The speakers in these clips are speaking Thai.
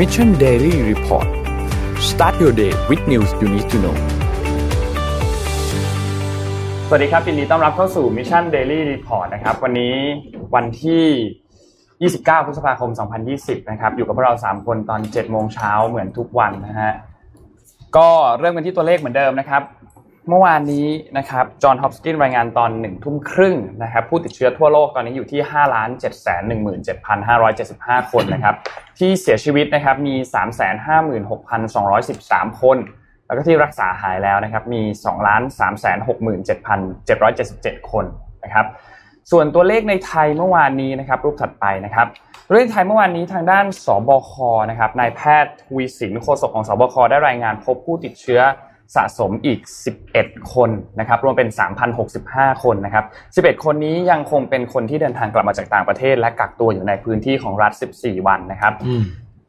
Mission Daily Report start your day with news you need to know สวัสดีครับยินดีต้อนรับเข้าสู่ Mission Daily Report นะครับ วันนี้วันที่ 29 พฤษภาคม 2020 นะครับ อยู่กับพวกเรา 3 คนตอน 7 โมงเช้าเหมือนทุกวันนะฮะ ก็เริ่มกันที่ตัวเลขเหมือนเดิมนะครับ เมื่อวานนี้นะครับจอห์นฮอปกินรายงานตอน1ทุ่มครึ่งนะครับผู้ติดเชื้อทั่วโลกตอนนี้อยู่ที่5 7 1 7 5 7 5คนนะครับที่เสียชีวิตนะครับมี356,213คน แล้วก็ที่รักษาหายแล้วนะครับมี2 3 6 7 7 7 7คนนะครับส่วนตัวเลขในไทยเมื่อวานนี้นะครับรูปถัดไปนะครับตัวเลขไทยเมื่อวานนี้ทางด้านสบคนะครับนายแพทย์ทวีสินโฆษกของสบคได้รายงานพบผู้ติดเชื้อ สะสมอีก 11 คนนะครับรวมเป็น 3,065 คนนะครับ 11 คนนี้ยังคงเป็นคนที่เดินทางกลับมาจากต่างประเทศ และกักตัวอยู่ในพื้นที่ของรัฐ 14 วันนะครับ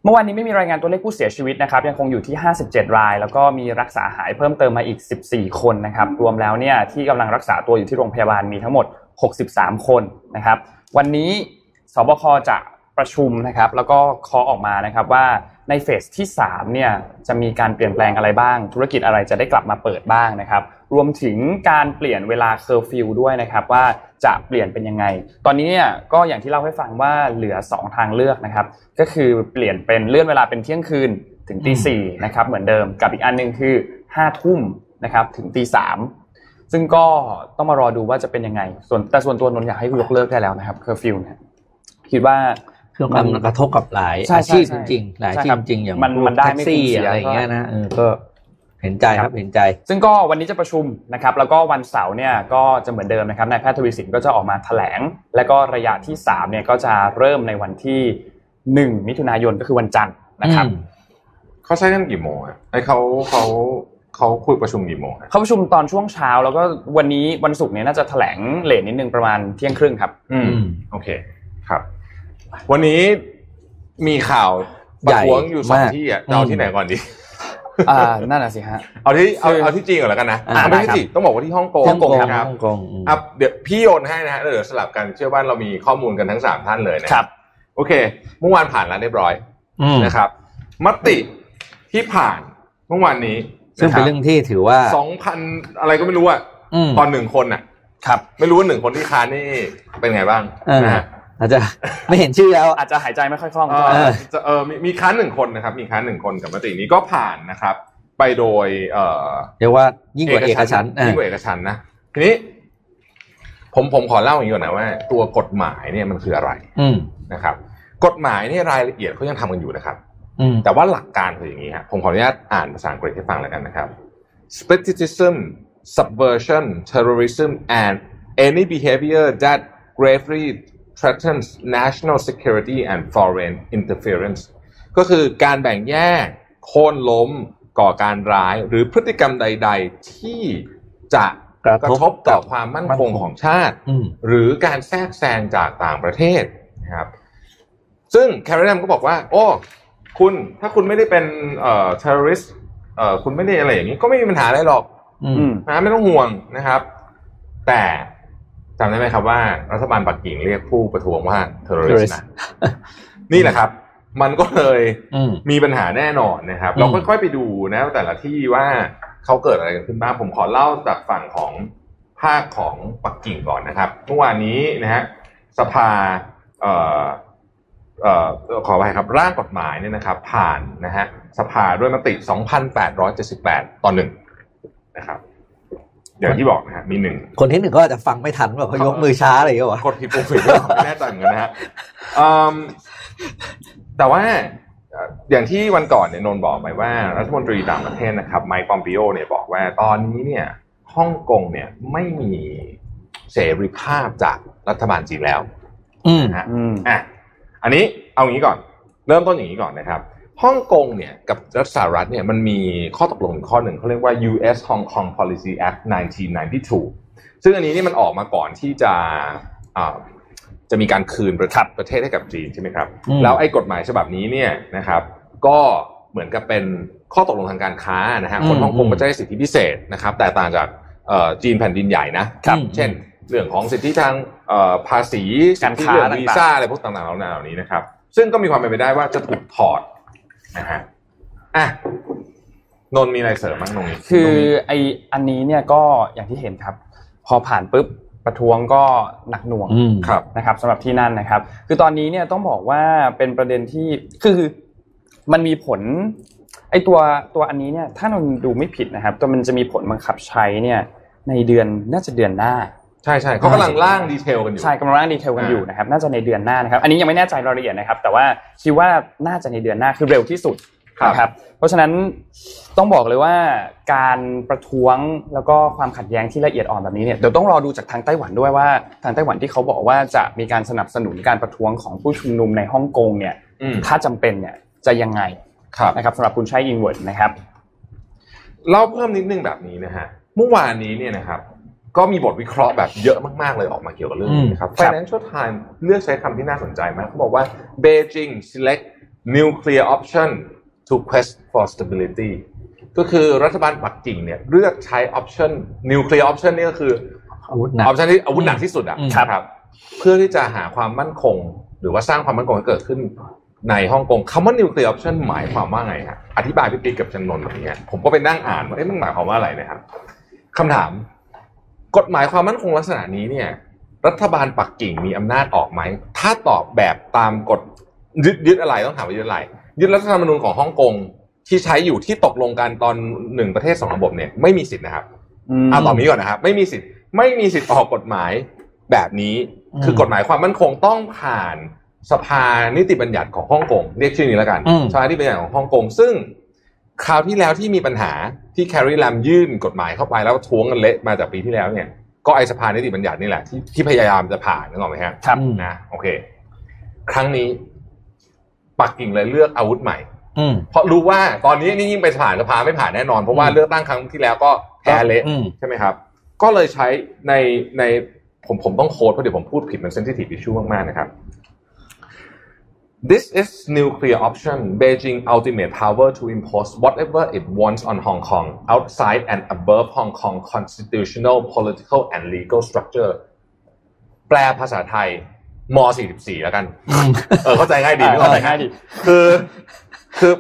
เมื่อวานนี้ไม่มีรายงานตัวเลขผู้เสียชีวิตนะครับ ยังคงอยู่ที่ 57 ราย แล้วก็มีรักษาหายเพิ่มเติมมาอีก 14 คนนะครับ รวมแล้วเนี่ยที่กำลังรักษาตัวอยู่ที่โรงพยาบาลมีทั้งหมด 63 คนนะครับ วันนี้สบคจะ ประชุมนะครับ แล้วก็คาะออกมานะครับว่าในเฟสที่3เนี่ยจะมีการเปลี่ยนแปลงอะไรบ้าง ธุรกิจอะไรจะได้กลับมาเปิดบ้างนะครับ รวมถึงการเปลี่ยนเวลาเคอร์ฟิวด้วยนะครับว่าจะเปลี่ยนเป็นยังไง ตอนนี้เนี่ยก็อย่างที่เล่าให้ฟังว่าเหลือ 2 ทางเลือกนะครับ ก็คือเปลี่ยนเป็นเลื่อนเวลาเป็นเที่ยงคืนถึงตีสี่นะครับเหมือนเดิมกับอีกอันหนึ่งคือ5ทุ่มนะครับถึงตีสามซึ่งก็ต้องมารอดูว่าจะเป็นยังไง ส่วนแต่ส่วนตัวนนอยากให้ยกเลิกได้แล้วนะครับเคอร์ฟิวเนี่ยคิดว่า คือมันกระทบกับหลายใช่อาชีพใช่จริงๆหลายอาชีใช่ครับจริงๆอย่างมันพวกแท็กซี่มันได้ไม่คุ้มเสียอะไรอย่างเงี้ยก็นะเออก็เห็นใจครับเห็นใจ ซึ่งก็วันนี้จะประชุมนะครับ แล้วก็วันเสาร์เนี่ยก็จะเหมือนเดิมนะครับนายแพทย์ทวีสินก็จะออกมาแถลง และก็ระยะที่3เนี่ยก็จะเริ่มในวันที่ 1 มิถุนายนก็คือวันจันทร์นะครับอืมเขาใช้กันกี่โมงอะไอเขาเขาเขาคุยประชุมกี่โมงอะเขาประชุมตอนช่วงเช้า แล้วก็วันนี้วันศุกร์เนี่ยน่าจะแถลงเลทนิดนึงประมาณเที่ยงครึ่งครับ อืมอืมโอเคครับ วันนี้มีข่าวประท้วงอยู่สองใหญ่มากที่อะจะเอาอืมที่ไหนก่อนดีอ่านั่นน่ะสิฮะเอาที่เอาคือเอาที่จริงก่อนแล้วกันนะอ่าไม่ได้ใช่ครับสิต้องบอกว่าที่ฮ่องกงฮ่องกงคครัรับบฮ่องกงอืมอะเดี๋ยวพี่โยนให้นะฮะแล้วเดี๋ยวสลับกันเชื่อว่าเรามีข้อมูลกันทั้งสามท่านเลยนะครับ โอเคเมื่อวานผ่านแล้วเรียบร้อยอืมนะครับ มติที่ผ่านเมื่อวานนี้ ซึ่งเป็นเรื่องที่ถือว่าสองพันอะไรก็ไม่รู้อะอืมตอนหนึ่งคนอะ ครับ ไม่รู้ว่าหนึ่งคนที่ค้านนี่เป็นไงบ้างเออนะฮะ อาจจะไม่เห็นชื่อแล้วอาจจะหายใจไม่ค่อยคล่องเอก็อจะเออมีมีค้านหนึ่งคนนะครับ มีค้านหนึ่งคนกับมตินี้ก็ผ่านนะครับ ไปโดย เอ่อเรียกว่ายิ่งกว่าเอกฉันท์อะยิ่งกว่าเอกฉันท์นะทีนี้ ผมผมขอเล่าอย่างนี้ก่อนนะว่า ตัวกฎหมายเนี่ยมันคืออะไร อืมนะครับ กฎหมายเนี่ยรายละเอียดเขายังทำกันอยู่นะครับอืมแต่ว่าหลักการคืออย่างนี้ครับผมขออนุญาตอ่านภาษาอังกฤษให้ฟังแล้วกันนะครับ Speciesism, subversion, terrorism, and any behavior that gravely threatens national security and foreign interference ก็คือการแบ่งแยก โค่นล้ม ก่อการร้าย หรือพฤติกรรมใด ๆ ที่จะกระกระททบบต่อความมั่นคงของชาติอืมหรือการแทรกแซงจากต่างประเทศนะครับ ซึ่งแคร์รมก็บอกว่า โอ้ คุณถ้าคุณไม่ได้เป็นเอ่อ terrorist เอ่อคุณไม่ได้อะไรอย่างนี้ ก็ไม่มีปัญหาอะไรหรอกอือืมมนะไม่ต้องห่วงนะครับ แต่ จำได้ไหมครับว่ารัฐบาลปักกิ่งเรียกผู้ประท้วงว่า terrorist terrorist นะนี่แหละครับ มันก็เลยอืมมีปัญหาแน่นอนนะครับอืมเราค่อยๆไปดูนะแต่ละที่ว่าเขาเกิดอะไรกันขึ้นบ้างผมขอเล่าจากฝั่งของภาคของปักกิ่งก่อนนะครับเมื่อวานนี้นะฮะสภาเอ่อเอ่อขอไปครับร่างกฎหมายเนี่ยนะครับ ผ่านนะฮะสภาด้วยมติ 2,878 ต่อหนึ่งนะครับ อย่างที่บอกนะฮะมีหนึ่งคนที่หนึ่งก็อาจจะฟังไม่ทันว่าเขายกมือช้าอะไรอย่างเงี้ยวะกดผิดปุ่มผิดหรือเปล่าไม่แน่ใจเหมือนกันนะฮะอืมแต่ว่าเอ่ออย่างที่วันก่อนเนี่ยนนท์บอกไปว่ารัฐมนตรีต่างประเทศนะครับไมค์ปอมปิโอเนี่ยบอกว่าตอนนี้เนี่ยฮ่องกงเนี่ยไม่มีเสรีภาพจากรัฐบาลจีนแล้ว อืมนะฮะอืมอะอันนี้เอาอย่างนี้ก่อน เริ่มต้นอย่างนี้ก่อนนะครับ ฮ่องกงเนี่ยกับรัฐสหรัฐเนี่ยมันมีข้อตกลงอยู่ข้อหนึ่งเขาเรียกว่า U.S. Hong Kong Policy Act 1992 ซึ่งอันนี้นี่มันออกมาก่อนที่จะอ่าจะมีการคืนประทับประเทศให้กับจีนใช่ไหมครับอืมแล้วไอ้กฎหมายฉบับนี้เนี่ยนะครับก็เหมือนกับเป็นข้อตกลงทางการค้านะฮะคนฮ่องกงก็จะได้สิทธิพิเศษนะครับแต่ต่างจากเอ่อจีนแผ่นดินใหญ่นะครับเช่น เรื่องของสิทธิทางเอ่อภาษีสิการทธิค้าเรื่องต่างๆวีซ่าอะไรพวกต่างๆเหล่านี้เหล่านี้นะครับ ซึ่งก็มีความเป็นไปได้ว่าจะถูกถอด นะฮะอะนนท์มีอะไรเสริมบ้างตรงนี้คือตรงนี้ไออันนี้เนี่ยก็อย่างที่เห็นครับ พอผ่านปุ๊บประท้วงก็หนักหน่วงอืมครับนะครับสำหรับที่นั่นนะครับ คือตอนนี้เนี่ยต้องบอกว่าเป็นประเด็นที่คือมันมีผลไอตัวตัวอันนี้เนี่ยถ้านนดูไม่ผิดนะครับตัวมันจะมีผลบังคับใช้เนี่ยในเดือนน่าจะเดือนหน้า ใช่ใช่เขากำลังร่างดีเทลกันอยู่ใช่กำลังร่างดีเทลกันอยู่นะครับน่าจะในเดือนหน้านะครับอันนี้ยังไม่แน่ใจรายละเอียดนะครับ แต่ว่าคิดว่าน่าจะในเดือนหน้าคือเร็วที่สุดครับนะครับเพราะฉะนั้นต้องบอกเลยว่าการประท้วงแล้วก็ความขัดแย้งที่ละเอียดอ่อนแบบนี้เนี่ยเดี๋ยวต้องรอดูจากทางไต้หวันด้วยว่า ทางไต้หวันที่เขาบอกว่าจะมีการสนับสนุนการประท้วงของผู้ชุมนุมในฮ่องกงเนี่ยอืมถ้าจำเป็นเนี่ยจะยังไงครับนะครับสำหรับคุณชัยอิงเวิร์ดนะครับเล่าเพิ่มนิดนึงแบบนี้นะฮะเมื่อวานนี้เนี่ยนะครับ ก็มีบทวิเคราะห์แบบเยอะมากๆเลยออกมาเกี่ยวกับเรื่องนี้นะครับครับ Financial Times เลือกใช้คำที่น่าสนใจมากเขาบอกว่า Beijing select nuclear option to quest for stability ก็คือรัฐบาลปักกิ่งเนี่ยเลือกใช้ option nuclear option นี่ก็คืออาวุธหนัก option ที่อาวุธหนักที่สุดอะอืมครับ เพื่อที่จะหาความมั่นคง หรือว่าสร้างความมั่นคงให้เกิดขึ้นในฮ่องกงคำว่า nuclear option หมายความว่าไงฮะอธิบายพี่ปิ๊กกับจันนนท์แบบนี้ผมก็ไปนั่งอ่านว่าเอ๊ะมันหมายความว่าอะไรนะครับคำถาม กฎหมายความมั่นคงลักษณะนี้เนี่ย รัฐบาลปักกิ่งมีอำนาจออกไหม ถ้าตอบแบบตามกฎยึดยึดอะไรต้องถามว่ายึดอะไรยึดรัฐธรรมนูญของฮ่องกงที่ใช้อยู่ที่ตกลงกันตอนหนึ่งประเทศสองระบบเนี่ยไม่มีสิทธิ์นะครับเอาตอบนี้ก่อนนะครับ ไม่มีสิทธิ์ไม่มีสิทธิ์ออกกฎหมายแบบนี้อืมคือกฎหมายความมั่นคงต้องผ่านสภานิติบัญญัติของฮ่องกงเรียกชื่อนี้แล้วกันอืมสภานิติบัญญัติของฮ่องกงซึ่ง คราวที่แล้วที่มีปัญหาที่แคร์รีแลมยื่นกฎหมายเข้าไปแล้วท้วงกันเละมาจากปีที่แล้วเนี่ย ก็ไอสภานิติบัญญัตินี่แหละที่ที่พยายามจะผ่านนึกออกไหมฮะครับอืมนะโอเค ครั้งนี้ ปักกิ่งเลยเลือกอาวุธใหม่อืมเพราะรู้ว่าตอนนี้นี่ยิ่งไปผ่านสภาไม่ผ่านแน่นอน เพราะว่าอืมเลือกตั้งครั้งที่แล้วก็แพ้เละอืมใช่ไหมครับ ก็เลยใช้ในในผมผมต้องโค้ดเพราะเดี๋ยวผมพูดผิดมัน sensitive issue มากๆนะครับ This is nuclear option Beijing ultimate power to impose whatever it wants on Hong Kong outside and above Hong Kong constitutional political and legal structure แปลภาษาไทยม 44 แล้วกันอืมเออเข้าใจง่ายดีไม่เข้าเข้าใจใจง่ายดี คือคือ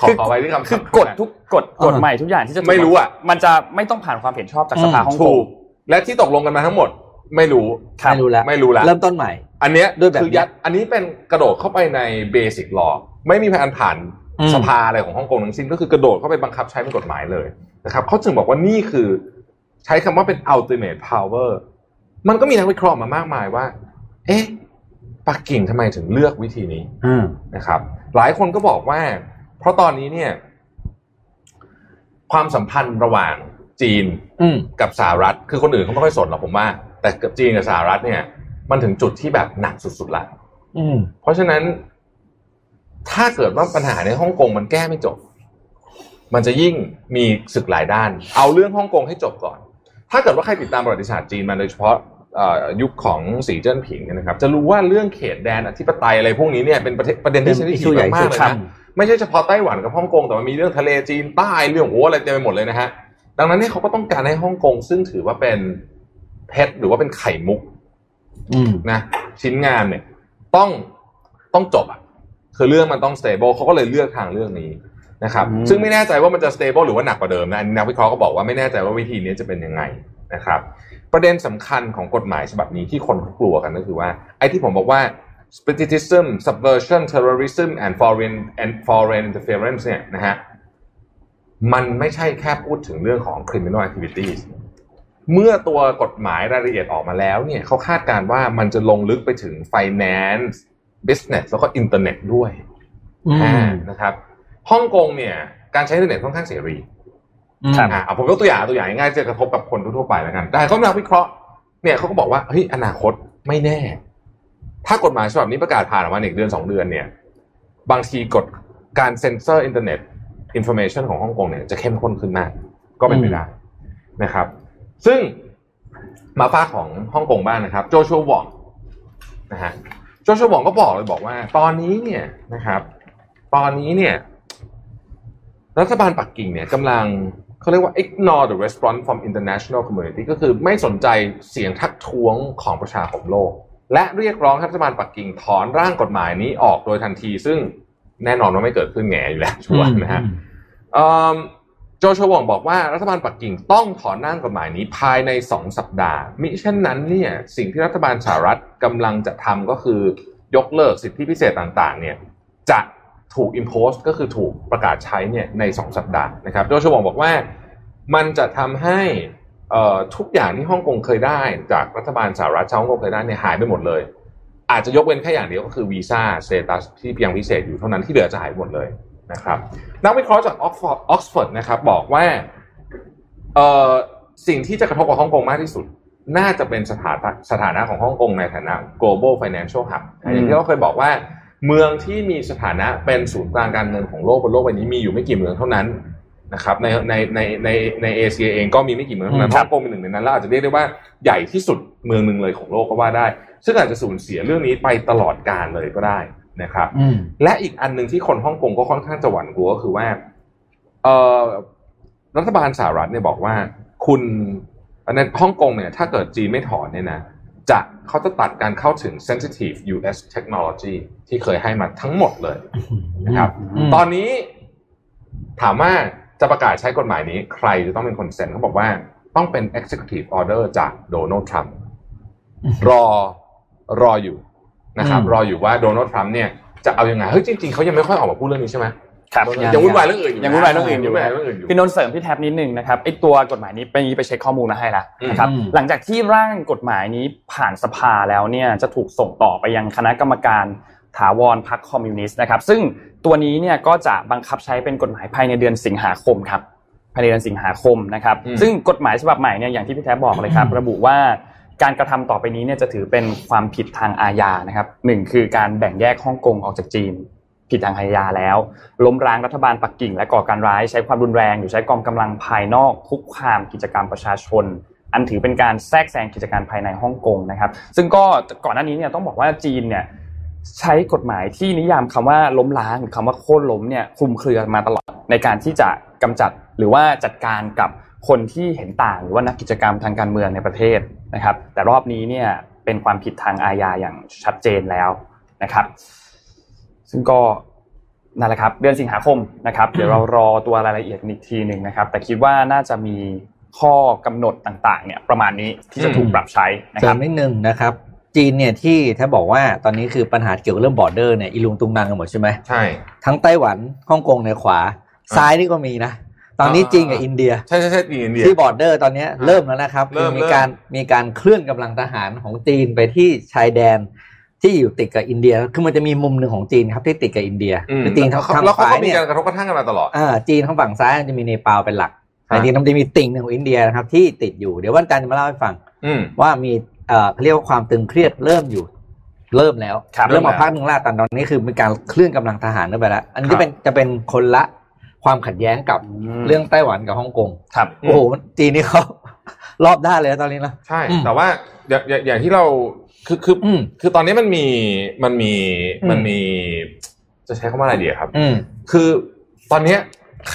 ขอขอไว้ที่คำคืศัอพท์กฎทุกกฎกฎใหม่ทุกอย่างที่จะถูกไม่รู้อะมันจะไม่ต้องผ่านความเห็นชอบจากสภาอืมฮ่องกถูงกและที่ตกลงกันมาทั้งหมด ไม่รู้ไม่รู้แล้วไม่รู้แล้วเริ่มต้นใหม่ อันเนี้ยด้วยแบบคือยัดอันนี้เป็นกระโดดเข้าไปในเบสิกลอไม่มีการผ่านอืมสภาอะไรของฮ่องกงทั้งสิ้นก็คือกระโดดเข้าไปบังคับใช้เป็นกฎหมายเลยนะครับเขาจึงบอกว่านี่คือใช้คำว่าเป็น ultimate power มันก็มีนักวิเคราะห์มามากมายว่า เอ๊ะปักกิ่งทำไมถึงเลือกวิธีนี้อืมนะครับ หลายคนก็บอกว่า เพราะตอนนี้เนี่ย ความสัมพันธ์ระหว่างจีนอืมกับสหรัฐ คือคนอื่นเขาไม่ค่อยสนหรอกผมว่า แต่กับจีนกับสหรัฐเนี่ย มันถึงจุดที่แบบหนักสุดๆละอืมเพราะฉะนั้น ถ้าเกิดว่าปัญหาในฮ่องกงมันแก้ไม่จบ มันจะยิ่งมีศึกหลายด้าน เอาเรื่องฮ่องกงให้จบก่อน ถ้าเกิดว่าใครติดตามประวัติศาสตร์จีนมาโดยเฉพาะเอ่อยุคของสีเจิ้นผิงเนี่ยนะครับ จะรู้ว่าเรื่องเขตแดนอธิปไตยอะไรพวกนี้เนี่ยเป็นประเด็นประเด็นที่เป็นเซนซิที issue ใหญ่ฟมากๆเลยครันะบไม่ใช่เฉพาะไต้หวันกับฮ่องกงแต่มันมีเรื่องทะเลจีนใต้เรื่องโอ้อะไรเต็มไปหมดเลยนะฮะดังนั้นเนี่ยเขาก็ต้องการให้ฮ่องกงซึ่งถือว่าเป็นเพชรหรือว่าเป็นไข่มุกอืม นะชิ้นงานเนี่ยต้องต้องจบอะคือเรื่องมันต้อง stable เขาก็เลยเลือกทางเรื่องนี้นะครับอืมซึ่งไม่แน่ใจว่ามันจะ stable หรือว่าหนักกว่าเดิมนะอันนี้นักวิเคราะห์ก็บอกว่าไม่แน่ใจว่าวิธีนี้จะเป็นยังไงนะครับ ประเด็นสำคัญของกฎหมายฉบับนี้ที่คนเขากลัวกันก็คือว่าไอ้ที่ผมบอกว่า separatism subversion terrorism and foreign and foreign interference เนี่ยนะฮะมันไม่ใช่แค่พูดถึงเรื่องของ criminal activities เมื่อตัวกฎหมายรายละเอียดออกมาแล้วเนี่ยเขาคาดการณ์ว่ามันจะลงลึกไปถึง finance business แล้วก็ internet ด้วยอืมอ่านะครับฮ่องกงเนี่ย การใช้อินเทอร์เน็ตค่อนข้างเสรีครับอ่าเอาผมยกตัวอย่างตัวอย่างง่ายๆจะกระทบกับคนทั่วๆไปแล้วกัน แต่เขานักวิเคราะห์เนี่ยเขาก็บอกว่าเฮ้ยอนาคตไม่แน่ ถ้ากฎหมายฉบับนี้ประกาศผ่านออกมาอีกเดือนสองเดือนเนี่ย บางทีกฎการเซ็นเซอร์อินเทอร์เน็ต information ของฮ่องกงเนี่ยจะเข้มข้นขึ้นมาก ก็เป็นไปได้นะครับ ซึ่งมาฟ้าของฮ่องกงบ้างนะครับ โจชัววองนะฮะโจชัววองก็บอกเลยบอกว่า ตอนนี้เนี่ยนะครับ ตอนนี้เนี่ย รัฐบาลปักกิ่งเนี่ยกำลังเขาเรียกว่า ignore the response from international community ก็คือไม่สนใจเสียงทักท้วงของประชาคมโลก และเรียกร้องให้รัฐบาลปักกิ่งถอนร่างกฎหมายนี้ออกโดยทันที ซึ่งแน่นอนว่าไม่เกิดขึ้นแง่อยู่แล้วชัวร์นะฮะเอิ่ม โจชัวหว่องบอกว่ารัฐบาลปักกิ่งต้องถอนร่างกฎหมายนี้ภายในสองสัปดาห์ มิเช่นนั้นเนี่ยสิ่งที่รัฐบาลสหรัฐกำลังจะทำก็คือยกเลิกสิทธิพิเศษต่างๆเนี่ยจะถูก impose ก็คือถูกประกาศใช้เนี่ยในสองสัปดาห์นะครับโจชัวหว่องบอกว่ามันจะทำให้ทุกอย่างที่ฮ่องกงเคยได้ จากรัฐบาลสหรัฐชาวฮ่องกงเคยได้เนี่ยหายไปหมดเลย อาจจะยกเว้นแค่อย่างเดียวก็คือวีซ่า status ที่เพียงพิเศษอยู่เท่านั้นที่เหลือจะหายหมดเลย นะครับนักวิเคราะห์จากออกฟอร์ดออกซฟอร์ดนะครับบอกว่าเอ่อสิ่งที่จะกระทบกับฮ่องกงมากที่สุด น่าจะเป็นสถานะสถานะของฮ่องกงในฐานะ global financial hub อย่างที่เราเคยบอกว่าเมืองที่มีสถานะเป็นศูนย์กลางการเงินของโลกบนโลกใบนี้มีอยู่ไม่กี่เมืองเท่านั้นนะครับในในในในในเอเชียเองก็มีไม่กี่เมืองเท่านั้นอืมครัฮ่องกงเป็นหนึ่งในนั้นแล้วอาจจะเรียกได้ว่าใหญ่ที่สุดเมืองหนึ่งเลยของโลกก็ว่าได้ ซึ่งอาจจะสูญเสียเรื่องนี้ไปตลอดกาลเลยก็ได้ นะครับอืมและอีกอันหนึ่งที่คนฮ่องกงก็ค่อนข้างจะหวั่นกลัวก็คือว่าเอ่อรัฐบาลสหรัฐเนี่ยบอกว่า คุณในฮ่องกงเนี่ยถ้าเกิดจีนไม่ถอนเนี่ยนะจะเขาจะตัดการเข้าถึง sensitive US technology ที่เคยให้มาทั้งหมดเลยนะครับอืมตอนนี้ถามว่าจะประกาศใช้กฎหมายนี้ ใครจะต้องเป็นคนเซ็นเขาบอกว่าต้องเป็น executive order จากโดนัลด์ทรัมป์รอรออยู่ นะครับอืมรออยู่ว่าโดนัลด์ทรัมป์เนี่ยจะเอายังไงเฮ้ยจริงๆเขายังไม่ค่อยออกมาพูดเรื่องนี้ใช่ไหมครับยังวุ่นวายเรื่องอื่นอยู่ะยังวุ่นวายเรื่องอื่นอยู่งวุ่นวายเรื่องอื่นอยู่พี่นนท์เสริมพี่แท็บนิดนึงนะครับไอตัวกฎหมายนี้ไปนี้ไปเช็คข้อมูลมาให้แล้วนะครับอืมหลังจากที่ร่างกฎหมายนี้ผ่านสภาแล้วเนี่ยจะถูกส่งต่อไปยังคณะกรรมการถาวรพรรคคอมมิวนิสต์นะครับซึ่งตัวนี้เนี่ยก็จะบังคับใช้เป็นกฎหมายภายในเดือนสิงหาคมครับภายในเดือนสิงหาคมนะครับอืมซึ่งกฎหมายฉบับใหม่เนี่ยอย่างที่พี่แท็บบอกเลยครับ ระบุว่า การกระทำต่อไปนี้เนี่ยจะถือเป็นความผิดทางอาญานะครับหนึ่งคือการแบ่งแยกฮ่องกงออกจากจีน ผิดทางอาญาแล้ว ล้มล้างรัฐบาลปักกิ่ง และก่อการร้ายใช้ความรุนแรง หรือใช้กองกำลังภายนอกคุกคามกิจกรรมประชาชน อันถือเป็นการแทรกแซงกิจการภายในฮ่องกงนะครับ ซึ่งก็ก่อนหน้านี้เนี่ยต้องบอกว่าจีนเนี่ยใช้กฎหมายที่นิยามคำว่าล้มล้างหรือคำว่าโค่นล้มเนี่ยคลุมเครือมาตลอดในการที่จะกำจัดหรือว่าจัดการกับ คนที่เห็นต่างหรือว่านักกิจกรรมทางการเมืองในประเทศนะครับ แต่รอบนี้เนี่ยเป็นความผิดทางอาญาอย่างชัดเจนแล้วนะครับ ซึ่งก็นั่นแหละครับ เดือนสิงหาคมนะครับ เดี๋ยวเรารอตัวรายละเอียดอีกทีหนึ่งนะครับ แต่คิดว่าน่าจะมีข้อกำหนดต่างๆ เนี่ยประมาณนี้ที่จะถูกปรับใช้นะเสคริรับมนิดนึงนะครับ จีนเนี่ยที่ถ้าบอกว่าตอนนี้คือปัญหาเกี่ยวกับเรื่องบอร์เดอร์เนี่ยอีลุงตุงนังกันหมดใช่ไหมใช่ทั้งไต้หวันฮ่องกงในขวาซ้ายนี่ก็มีนะ ตอนนี้อ่าจีนกับอินเดีย ใช่ใช่ใช่ดีอินเดียที่ border ตอนเนี้ยเริ่มแล้วนะครับเริ่มคือมีการมีการเคลื่อนกำลังทหารของจีนไปที่ชายแดนที่อยู่ติดกับอินเดีย คือมันจะมีมุมหนึ่งของจีนครับที่ติดกับอินเดียอืมคือจีนทางแล้วทางแล้วเขาซ้ายก็มีเนี่ยการกระทบกระทั่งกันมาตลอดอ่าจีนทางฝั่งซ้ายมันจะมีเนปาลเป็นหลักฮะแต่จริงๆมันจะมีติ่งหนึ่งของอินเดียนะครับที่ติดอยู่เดี๋ยววันจันทร์จะมาเล่าให้ฟังอืมว่ามีเอ่อเขาเรียกว่าความตึงเครียดเริ่มอยู่ เริ่มแล้วครับเริ่มมาเริ่มแล้วพักหนึ่งแล้วแต่ตอนนี้คือมีการเคลื่อนกำลังทหารขึ้นไปแล้ว อันนี้ครับจะเป็นจะเป็นคนละ ความขัดแย้งกับมเรื่องไต้หวันกับฮ่องกงครับโอ้โหจีนนี่เขารอบด้านเลยนะตอนนี้นะใช่อืมแต่ว่าอย่างอย่างอย่างที่เราคือคือออืมคือตอนนี้มันมีมันมีอืมมันมี จะใช้คำว่าอะไรดีครับอืมคือตอนเนี้ย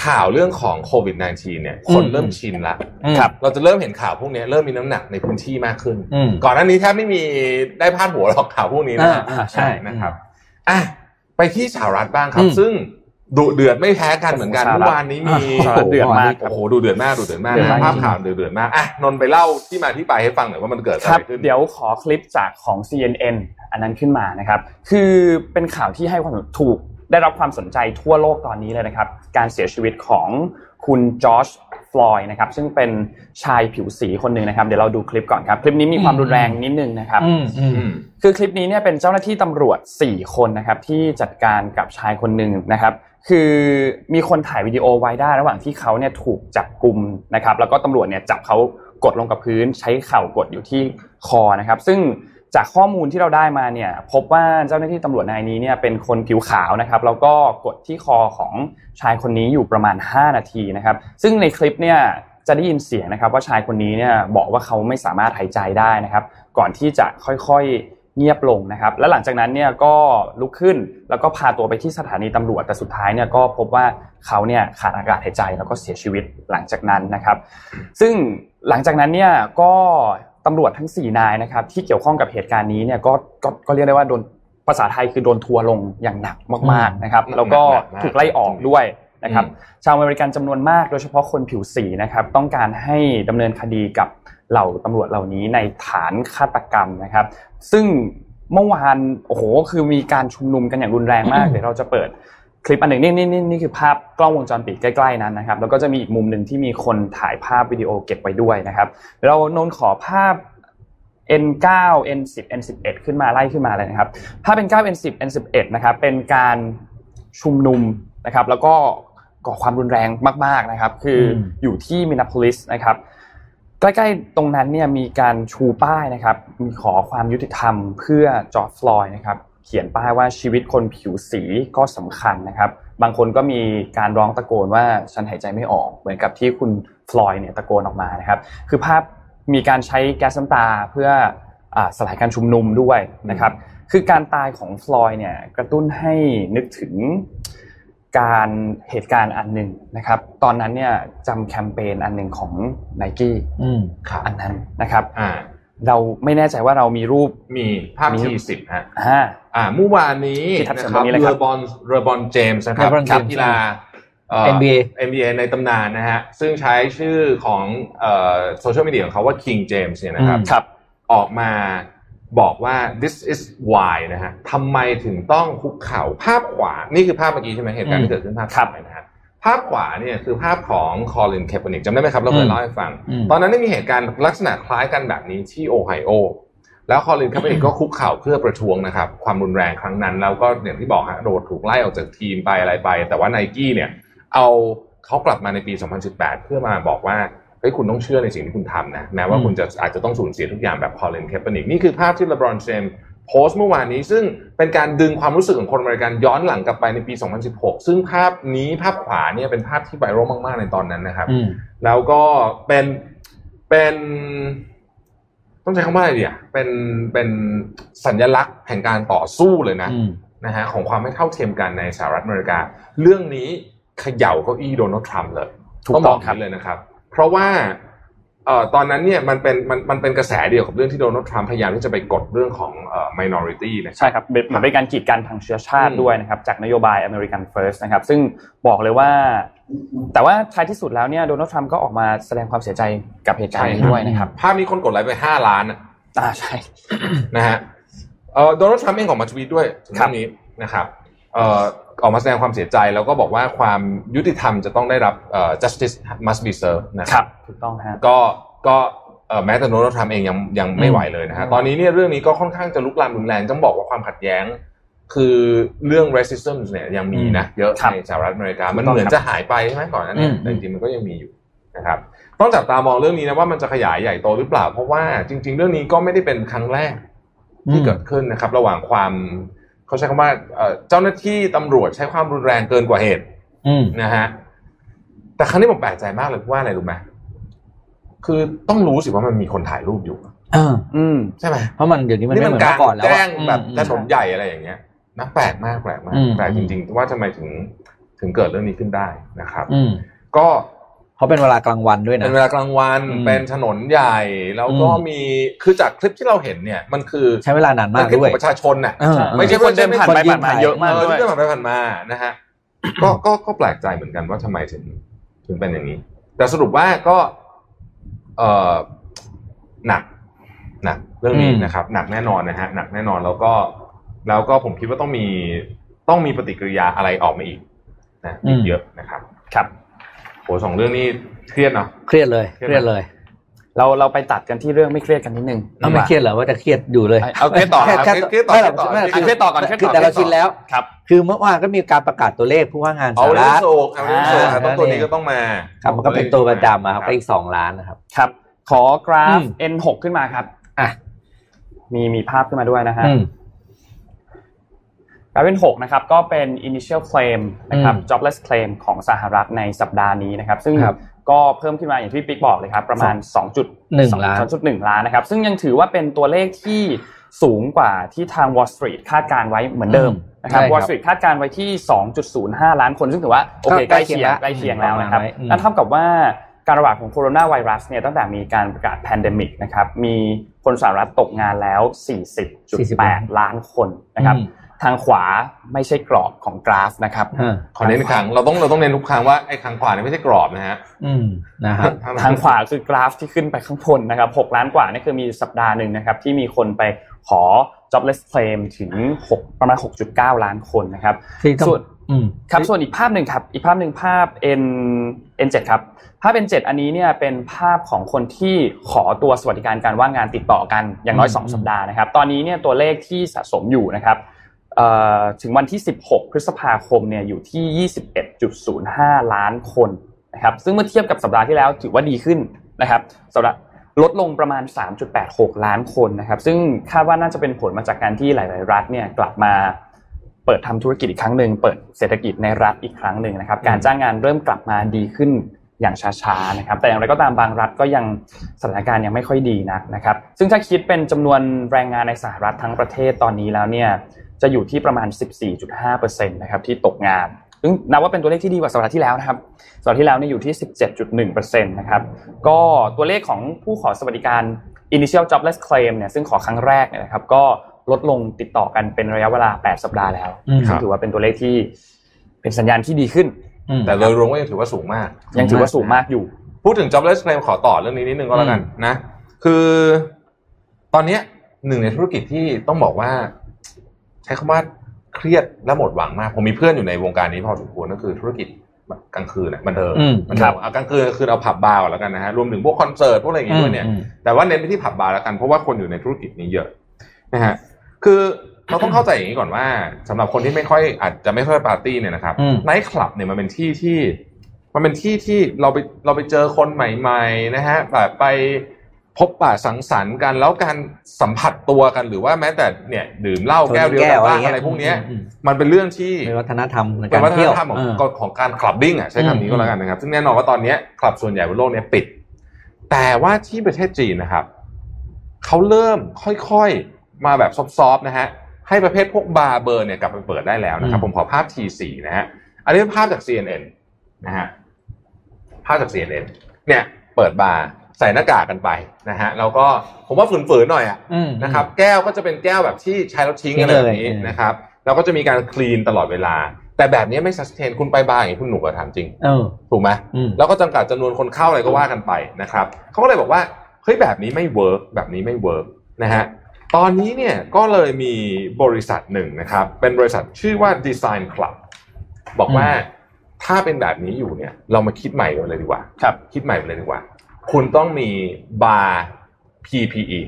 ข่าวเรื่องของโควิด -19 เนี่ย คนอืมเริ่มชินละครับเราจะเริ่มเห็นข่าวพวกเนี้ยเริ่มมีน้ำหนักในพื้นที่มากขึ้นอืมก่อนหน้านี้แทบไม่มีได้พาดหัวหรอกข่าวพวกนี้นะอ่าอ่าใช่นะครับอะไปที่สหรัฐบ้างครับอืมซึ่ง ดุเดือดไม่แพ้กันเหมือนกันสหรัฐเมื่อวานนี้มีสหรัฐเดือดมากครับโอ้โหดูเดือดมากดูเดือดมากเดือดมากภาพข่าวเดือดเดือดมากอะนนท์ไปเล่าที่มาที่ไปให้ฟังหน่อยว่ามันเกิดอะครัไรบขึ้นเดี๋ยวขอคลิปจากของ CNN อันนั้นขึ้นมานะครับ คือเป็นข่าวที่ให้ความถูกได้รับความสนใจทั่วโลกตอนนี้เลยนะครับ การเสียชีวิตของคุณจอร์จฟ ลอยด์นะครับซึ่งเป็นชายผิวสีคนหนึ่งนะครับเดี๋ยวเราดูคลิปก่อนครับ คลิปนี้มีความรุนแรงนิดนึงนะครับอืมอืมอืมคือคลิปนี้เนี่ยเป็นเจ้าหน้าที่ตำรวจ 4 คนนะครับที่จัดการกับชายคนหนึ่งนะครับ คือมีคนถ่ายวิดีโอไว้ได้ระหว่างที่เขาเนี่ยถูกจับกลุ่มนะครับ แล้วก็ตำรวจเนี่ยจับเขากดลงกับพื้นใช้เข่ากดอยู่ที่คอนะครับ ซึ่ง จากข้อมูลที่เราได้มาเนี่ยพบว่าเจ้าหน้าที่ตำรวจนายนี้เนี่ยเป็นคนผิวขาวนะครับแล้วก็กดที่คอของชายคนนี้อยู่ประมาณ 5 นาทีนะครับซึ่งในคลิปเนี่ยจะได้ยินเสียงนะครับว่าชายคนนี้เนี่ยบอกว่าเขาไม่สามารถหายใจได้นะครับ ก่อนที่จะค่อยๆเงียบลงนะครับ และหลังจากนั้นเนี่ยก็ลุกขึ้นแล้วก็พาตัวไปที่สถานีตำรวจแต่สุดท้ายเนี่ยก็พบว่าเขาเนี่ยขาดอากาศหายใจแล้วก็เสียชีวิตหลังจากนั้นนะครับ ซึ่งหลังจากนั้นเนี่ยก็ ตำรวจทั้ง 4 นายนะครับที่เกี่ยวข้องกับเหตุการณ์นี้เนี่ยก็ก็ก็เรียกได้ว่าโดนภาษาไทยคือโดนทัวร์ลงอย่างหนักมากๆนะครับอืมแล้วก็หนักมากถูกไล่ออกด้วยนะครับอืมชาวอเมริกันจำนวนมากโดยเฉพาะคนผิวสีนะครับ ต้องการให้ดำเนินคดีกับเหล่าตำรวจเหล่านี้ในฐานฆาตกรรมนะครับ ซึ่งเมื่อวานโอ้โหคือมีการชุมนุมกันอย่างรุนแรงมาก เดี๋ยวเราจะเปิด คลิปอันหนึ่งนี่นี่นี่นี่คือภาพกล้องวงจรปิดใกล้ๆนั้นนะครับแล้วก็จะมีอีกมุมหนึ่งที่มีคนถ่ายภาพวิดีโอเก็บไว้ด้วยนะครับเรานนขอภาพ N9 N10 N11 ขึ้นมาไล่ขึ้นมาเลยนะครับภาพ N9 N10 N11 นะครับเป็นการชุมนุมนะครับแล้วก็ก่อความรุนแรงมากๆนะครับ คืออมอยู่ที่มินาโพลิสนะครับใกล้ๆตรงนั้นเนี่ยมีการชูป้ายนะครับ มีขอความยุติธรรมเพื่อจอร์จฟลอยด์นะครับ เขียนป้ายว่าชีวิตคนผิวสีก็สำคัญนะครับ บางคนก็มีการร้องตะโกนว่าฉันหายใจไม่ออกเหมือนกับที่คุณฟลอยด์เนี่ยตะโกนออกมานะครับ คือภาพมีการใช้แก๊สน้ำตาเพื่ออาสลายการชุมนุมด้วยนะครับ คือการตายของฟลอยด์เนี่ยกระตุ้นให้นึกถึงการเหตุการณ์อันหนึ่งนะครับ ตอนนั้นเนี่ยจำแคมเปญอันหนึ่งของ n i กี้อืมครับอันนั้นนะครับอ่า เราไม่แน่ใจว่าเรามีรูปมีภาพมีที่สิบฮะอ่าอ่าเมื่อวานนี้ที่ทับนะเสริมครับตรงนี้เลยเรครับอบอนเรอบอนเจมส์นะครับ LeBron นัก James กีฬาเอ่อ NBA NBA ในตำนานนะฮะซึ่งใช้ชื่อของเอ่อโซเชียลมีเดียของเขาว่า King James เนี่ยนะครับอืมครับ ออกมาบอกว่า this is why นะฮะทำไมถึงต้องคุกเข่าภาพขวา นี่คือภาพเมื่อกี้ใช่ไหมเหตุการณ์ที่เกิดขึ้นภาพครับขวานะฮะ ภาพขวาเนี่ยคือภาพของคอลินเคปเปอร์นิกจำได้ไหมครับ เราเคอืมเล่าให้ฟังอืมตอนนั้นได้มีเหตุการณ์ลักษณะคล้ายกันแบบนี้ที่โอไฮโอแล้วคอลินเคปเปอร์นิกก็คุกเข่าเพื่อประท้วงนะครับความรุนแรงครั้งนั้น แล้วก็อย่างที่บอกฮะโดนถูกไล่ออกจากทีมไปอะไรไป แต่ว่าไนกี้เนี่ยเอาเขากลับมาในปี 2018 เพื่อมาบอกว่าเฮ้ยคุณต้องเชื่อในสิ่งที่คุณทำนะแม้ว่าอืมคุณจะอาจจะต้องสูญเสียทุกอย่างแบบคอลินเคปเปอร์นิกนี่คือภาพที่เลบรอนเจมส์ โพสต์เมื่อวานนี้ ซึ่งเป็นการดึงความรู้สึกของคนอเมริกันย้อนหลังกลับไปในปี 2016 ซึ่งภาพนี้ภาพขวาเนี่ยเป็นภาพที่ไวรัลมากๆในตอนนั้นนะครับอืมแล้วก็เป็นเป็นต้องใช้คำว่าอะไรดีอะเป็นเป็นสัญลักษณ์แห่งการต่อสู้เลยนะอืมนะฮะของความไม่เท่าเทียมกันในสหรัฐอเมริกา เรื่องนี้เขย่าเก้าอี้โดนัลด์ทรัมป์เลยถูกต้องต้บอองกครับนี้เลยนะครับ เพราะว่า เอ่อตอนนั้นเนี่ยมันเป็นมันมันเป็นกระแสเดียวกับเรื่องที่โดนัลด์ทรัมป์พยายามที่จะไปกดเรื่องของเอ่อ minority นะใช่ครับเป็นเหมือนเป็นการกีดกันทางเชื้อชาติอืมด้วยนะครับจากนโยบาย American First นะครับซึ่งบอกเลยว่า แต่ว่าท้ายที่สุดแล้วเนี่ยโดนัลด์ทรัมป์ก็ออกมาแสดงความเสียใจกับเหตุการณ์นี้ด้วยนะครับภาพนี้คนกดไลค์ไปห้าล้านอะอ่าใช่นะฮะเอ่อโดนัลด์ทรัมป์เองออกมาทวีตด้วยถึงครัเรื่บองนี้นะครับเอ่อออกมาแสดงความเสียใจแล้วก็บอกว่าความยุติธรรมจะต้องได้รับเอ่อ justice must be served นะคครับรับถูกต้องฮะก็ก็เอ่อแม้แต่โดนัลด์ทรัมป์เองยังยังไม่อืมไหวเลยนะฮะตอนนี้เนี่ยเรื่องนี้ก็ค่อนข้างจะลุกลามรุนแรงต้องบอกว่าความขัดแย้ง คือเรื่อง resistance เนี่ยยังมีนะเยอะครับในสหรัฐอเมริกา มันถูกต้องเหมือนครับจะหายไปใช่ไหมก่อนหนั้านเนี่ยอืมแต่จริงๆมันก็ยังมีอยู่นะครับต้องจับตามองเรื่องนี้นะว่ามันจะขยายใหญ่โตหรือเปล่า เพราะว่าจริง ๆ เรื่องนี้ก็ไม่ได้เป็นครั้งแรกที่เกิดขึ้นนะครับ ระหว่างความ เขาใช้คำว่าเอ่อเจ้าหน้าที่ตำรวจใช้ความรุนแรงเกินกว่าเหตุอืมนะฮะแต่ครั้งนี้ผมแปลกใจมากเลยว่าอะไรรู้ไหมคือต้องรู้สิว่ามันมีคนถ่ายรูปอยู่อ่าอืมใช่ไหมเพราะมันเดี๋ยวนี้มันนี่ไม่มัเหมือนการเมื่อก่อนแล้วแจ้งอะแบบอืมถนนใหญ่อะไรอย่างเงี้ยนะแปลกมากแปลกมากอืมแปลกจริง ๆ ว่าทำไมถึงถึงเกิดเรื่องนี้ขึ้นได้นะครับอืมก็ เพราะเป็นเวลากลางวันด้วยเป็นะนเวลากลางวันอืมเป็นถนนใหญ่แล้วก็อืมมีคือจากคลิปที่เราเห็นเนี่ยมันคือใช้เวลานานมัมานกคลิปด้วขยองประชาชนน่ะเออไม่ใช่คนเดินผ่านไปคนยืนผ่านมาเยอะมากเออด้วยที่เดินผ่านไปผ่านมานะฮะก็ก็ก็แปลกใจเหมือนกันว่าทำไมถึงถึงเป็นอย่างนี้ แต่สรุปว่าก็เออหนักหนักเรื่องนี้อืมนะครับ หนักแน่นอนนะฮะหนักแน่นอนแล้วก็แล้วก็ผมคิดว่าต้องมีต้องมีปฏิกิริยาอะไรออกมาอีกนะอีกเยอะนะครับ ครับ โหสองเรื่องนี้เครียดเนาะเครียดเลยเครียดเครียดเลย เราเราไปตัดกันที่เรื่องไม่เครียดกันนิดนึงเอาไม่เครียดเหรอว่าจะเครียดอยู่เลยเอาเครียดต่อครับแค่เครียดต่อไม่หรอกเครียดต่อไม่หรอกเครียดต่อก่อนเครียดต่อแต่เราชินแล้วครับ คือเมื่อวานก็มีการประกาศตัวเลขผู้ว่างานสเอาหเรื่อรังฐโศกเอาเรื่องโศกอ่าต้องตัวนี้ก็ต้องมาครับมันก็เป็นตัวประจำอะครับก็อีกสองล้านนะครับครับ ขอกราฟอืม N6 ขึ้นมาครับอะมีมีภาพขึ้นมาด้วยนะฮะอืม กราฟ N6 นะครับก็เป็น initial claim นะครับอืม jobless claim ของสหรัฐในสัปดาห์นี้นะครับ ซึ่งครับก็เพิ่มขึ้นมาอย่างที่ปิ๊กบอกเลยครับ ประมาณ 2.1 ล้าน2.1 ล้านนะครับ ซึ่งยังถือว่าเป็นตัวเลขที่สูงกว่าที่ทาง Wall Street คาดการไว้เหมือนเดิมนะครับใช่ครับ Wall Street คาดการไว้ที่ 2.05 ล้านคน ซึ่งถือว่าโอเคก็ใกล้เคียงใกใกล้ล้เคีเคียยงงละแล้วนะครับประมาณไว้อืมนั่นเท่ากับว่าการระบาดของโคโรนาไวรัสเนี่ยตั้งแต่มีการประกาศ pandemic นะครับมีคนสหรัฐตกงานแล้ว 40.8 ล้านคนนะครับอืม ทางขวาไม่ใช่กรอบของกราฟนะครับอ่าขอเน้นอีกครั้งเราต้องเราต้องเน้นทุกครั้งว่าไอ้ครั้งขวาเนี่ยไม่ใช่กรอบนะฮะอืมนะครับทางขวาคือกราฟที่ขึ้นไปข้างบนนะครับ6ล้านกว่านี่คือมีสัปดาห์หนึ่งนะครับที่มีคนไปขอ jobless claim ถึง6ประมาณ 6.9 ล้านคนนะครับที่ต้องส่วนอืมครับส่วนอีกภาพหนึ่งครับอีกภาพหนึ่งภาพ N N7 ครับภาพ N7 อันนี้เนี่ยเป็นภาพของคนที่ขอตัวสวัสดิการการว่างงานติดต่อกันอย่างน้อยอืม2สัปดาห์นะครับ ตอนนี้เนี่ยตัวเลขที่สะสมอยู่นะครับเอ่อ ถึงวันที่ 16 พฤษภาคมเนี่ยอยู่ที่ 21.05 ล้านคนนะครับซึ่งเมื่อเทียบกับสัปดาห์ที่แล้วถือว่าดีขึ้นนะครับสัปดาห์ลดลงประมาณ 3.86 ล้านคนนะครับ ซึ่งคาดว่าน่าจะเป็นผลมาจากการที่หลาย ๆ รัฐเนี่ยกลับมาเปิดทำธุรกิจอีกครั้งหนึ่งเปิดเศรษฐกิจในรัฐอีกครั้งหนึ่งนะครับ การจ้างงานเริ่มกลับมาดีขึ้นอย่างช้าๆนะครับ แต่อย่างไรก็ตามบางรัฐก็ยังสถานการณ์ยังไม่ค่อยดีนักนะครับ ซึ่งถ้าคิดเป็นจำนวนแรงงานในสหรัฐทั้งประเทศตอนนี้แล้วเนี่ย จะอยู่ที่ประมาณ 14.5%นะครับที่ตกงาน ซึ่งนับว่าเป็นตัวเลขที่ดีกว่าสัปดาห์ที่แล้วนะครับ สัปดาห์ที่แล้วเนี่ยอยู่ที่ 17.1%นะครับ ก็ตัวเลขของผู้ขอสวัสดิการ initial jobless claim เนี่ยซึ่งขอครั้งแรกเนี่ยนะครับ ก็ลดลงติดต่อกันเป็นระยะเวลา 8 สัปดาห์แล้วอืมซึ่งถือว่าเป็นตัวเลขที่เป็นสัญญาณที่ดีขึ้นอืมแต่โดยรวมก็ยังถือว่าสูงมาก ยังถือว่าสูงมากอยู่ พูดถึง jobless claim ขอต่อเรื่องนี้นิดนึงก็แล้วกันนะ คือตอนเนี้ยหนึ่งในธุรกิจที่ต้องบอกว่า ใช้คำว่าเครียดและหมดหวังมาก ผมมีเพื่อนอยู่ในวงการนี้พอสมควรก็คือธุรกิจแบบกลางคืนน่ะบันเทิงอืมบันเทิงเอากลางคืนคือเอาผับบาร์ก่อนแล้วกันนะฮะรวมถึงพวกคอนเสิร์ตพวกอะไรอย่างงี้ด้วยเนี่ยอืมแต่ว่าเน้นไปที่ผับบาร์แล้วกันเพราะว่าคนอยู่ในธุรกิจนี้เยอะนะฮะคือเราต้องเข้าใจอย่างนี้ก่อนว่าสำหรับคนที่ไม่ค่อยอาจจะไม่ค่อยปาร์ตี้เนี่ยนะครับอืมไนท์คลับเนี่ยมันเป็นที่ที่ มันเป็นที่ที่เราไปเราไปเจอคนใหม่ ๆ นะฮะแบบไป พบปะสังสรรค์กัน แล้วการสัมผัสตัวกันหรือว่าแม้แต่เนี่ยดื่มเหล้าแก้วเดียวกันบ้างอะไรพวกเนี้ยอืมมันเป็นเรื่องที่เป็นวัฒนธรรมในเป็กานรวัฒนเที่ยวธรรมของเออของของการ clubbing อะใช้คำนี้ก็แล้วกันนะครับ ซึ่งแน่นอนว่าตอนเนี้ยคลับส่วนใหญ่บนโลกเนี้ยปิด แต่ว่าที่ประเทศจีนนะครับเขาเริ่มค่อยๆมาแบบ soft ๆนะฮะให้ประเภทพวกบาร์เบียร์เนี่ยกลับมาเปิดได้แล้วนะครับอืมผมขอภาพ T4 นะฮะอันนี้เป็นภาพจาก CNN นะฮะภาพจาก CNN เนี่ยเปิดบาร์ ใส่หน้ากากกันไปนะฮะแล้วก็ผมว่าฝืนๆหน่อยอะอืมนะครับ แก้วก็จะเป็นแก้วแบบที่ใช้แล้วทิ้งอะไรแบบนี้ทิ้งเลยนะครับแล้วก็จะมีการ clean ตลอดเวลา แต่แบบนี้ไม่ sustain คุณไปบาร์อย่างนี้คุณสนุกปะถามจริงเออถูกไหมอืมแล้วก็จำกัดจำนวนคนเข้าอะไรก็ว่ากันไปนะครับเขาก็เลยบอกว่าเฮ้ยแบบนี้ไม่ work แบบนี้ไม่ work นะฮะตอนนี้เนี่ยก็เลยมีบริษัทหนึ่งนะครับ เป็นบริษัทชื่อว่า Design Club บอกว่าถ้าเป็นแบบนี้อยู่เนี่ย เรามาคิดใหม่กันเลยดีกว่าครับ คิดใหม่กันเลยดีกว่า คุณต้องมีบาร์ PPE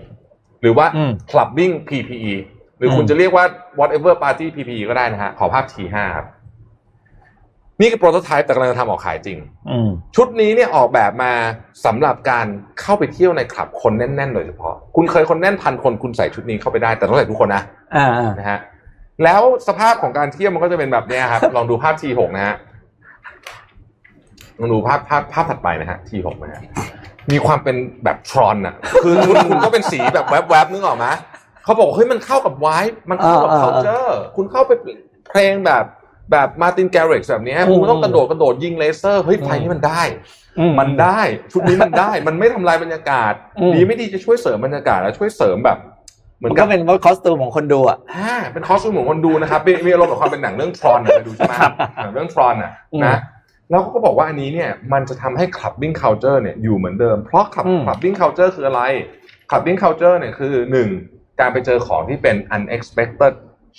หรือว่าอืม clubbing PPE หรืออมคุณจะเรียกว่า whatever party PPE ก็ได้นะฮะ ขอภาพ T5 ครับ นี่คือโปรโตไทป์แต่กำลังจะทำออกขายจริงอืมชุดนี้เนี่ยออกแบบมาสำหรับการเข้าไปเที่ยวในคลับคนแน่นๆ โดยเฉพาะ คุณเคยคนแน่นพันคนคุณใส่ชุดนี้เข้าไปได้แต่ต้องใส่ทุกคนนะอ่าอ่านะฮะแล้วสภาพของการเที่ยวมันก็จะเป็นแบบเนี้ยครับ ลองดูภาพ T6 นะฮะลองดูภาพภาพภาพถัดไปนะฮะ T6 นะฮะ มีความเป็นแบบทรอนอะ คือชุดคุณก็เป็นสีแบบแวบๆนึกออกไหมเขาบอกเฮ้ยมันเข้ากับไวท์มันเข้ากับอ่าอ่า culture คุณเข้าไปเพลงแบบแบบมาตินแกริกแบบเนี้ยคุณต้องกระโดดกระโดดยิงเลเซอร์เฮ้ยไฟนี่มันได้อืมันได้ชุดนี้มันได้ มันไม่ทำลายบรรยากาศอืมดีไม่ดีจะช่วยเสริมบรรยากาศและช่วยเสริมแบบเหมือนมันกัก็บเป็นคอสตูมของคนดูอะอ่าเป็นคอสตูมของคนดูนะครับมีมีอารมณ์ของความเป็นหนังเรื่องทรอนไปดูใช่ไหมหนังเรื่องทรอนอะอืมนะ แล้วเขาก็บอกว่าอันนี้เนี่ยมันจะทำให้ clubbing culture เนี่ยอยู่เหมือนเดิม เพราะ club อืม clubbing culture คืออะไร clubbing culture เนี่ยคือหนึ่งการไปเจอของที่เป็น unexpected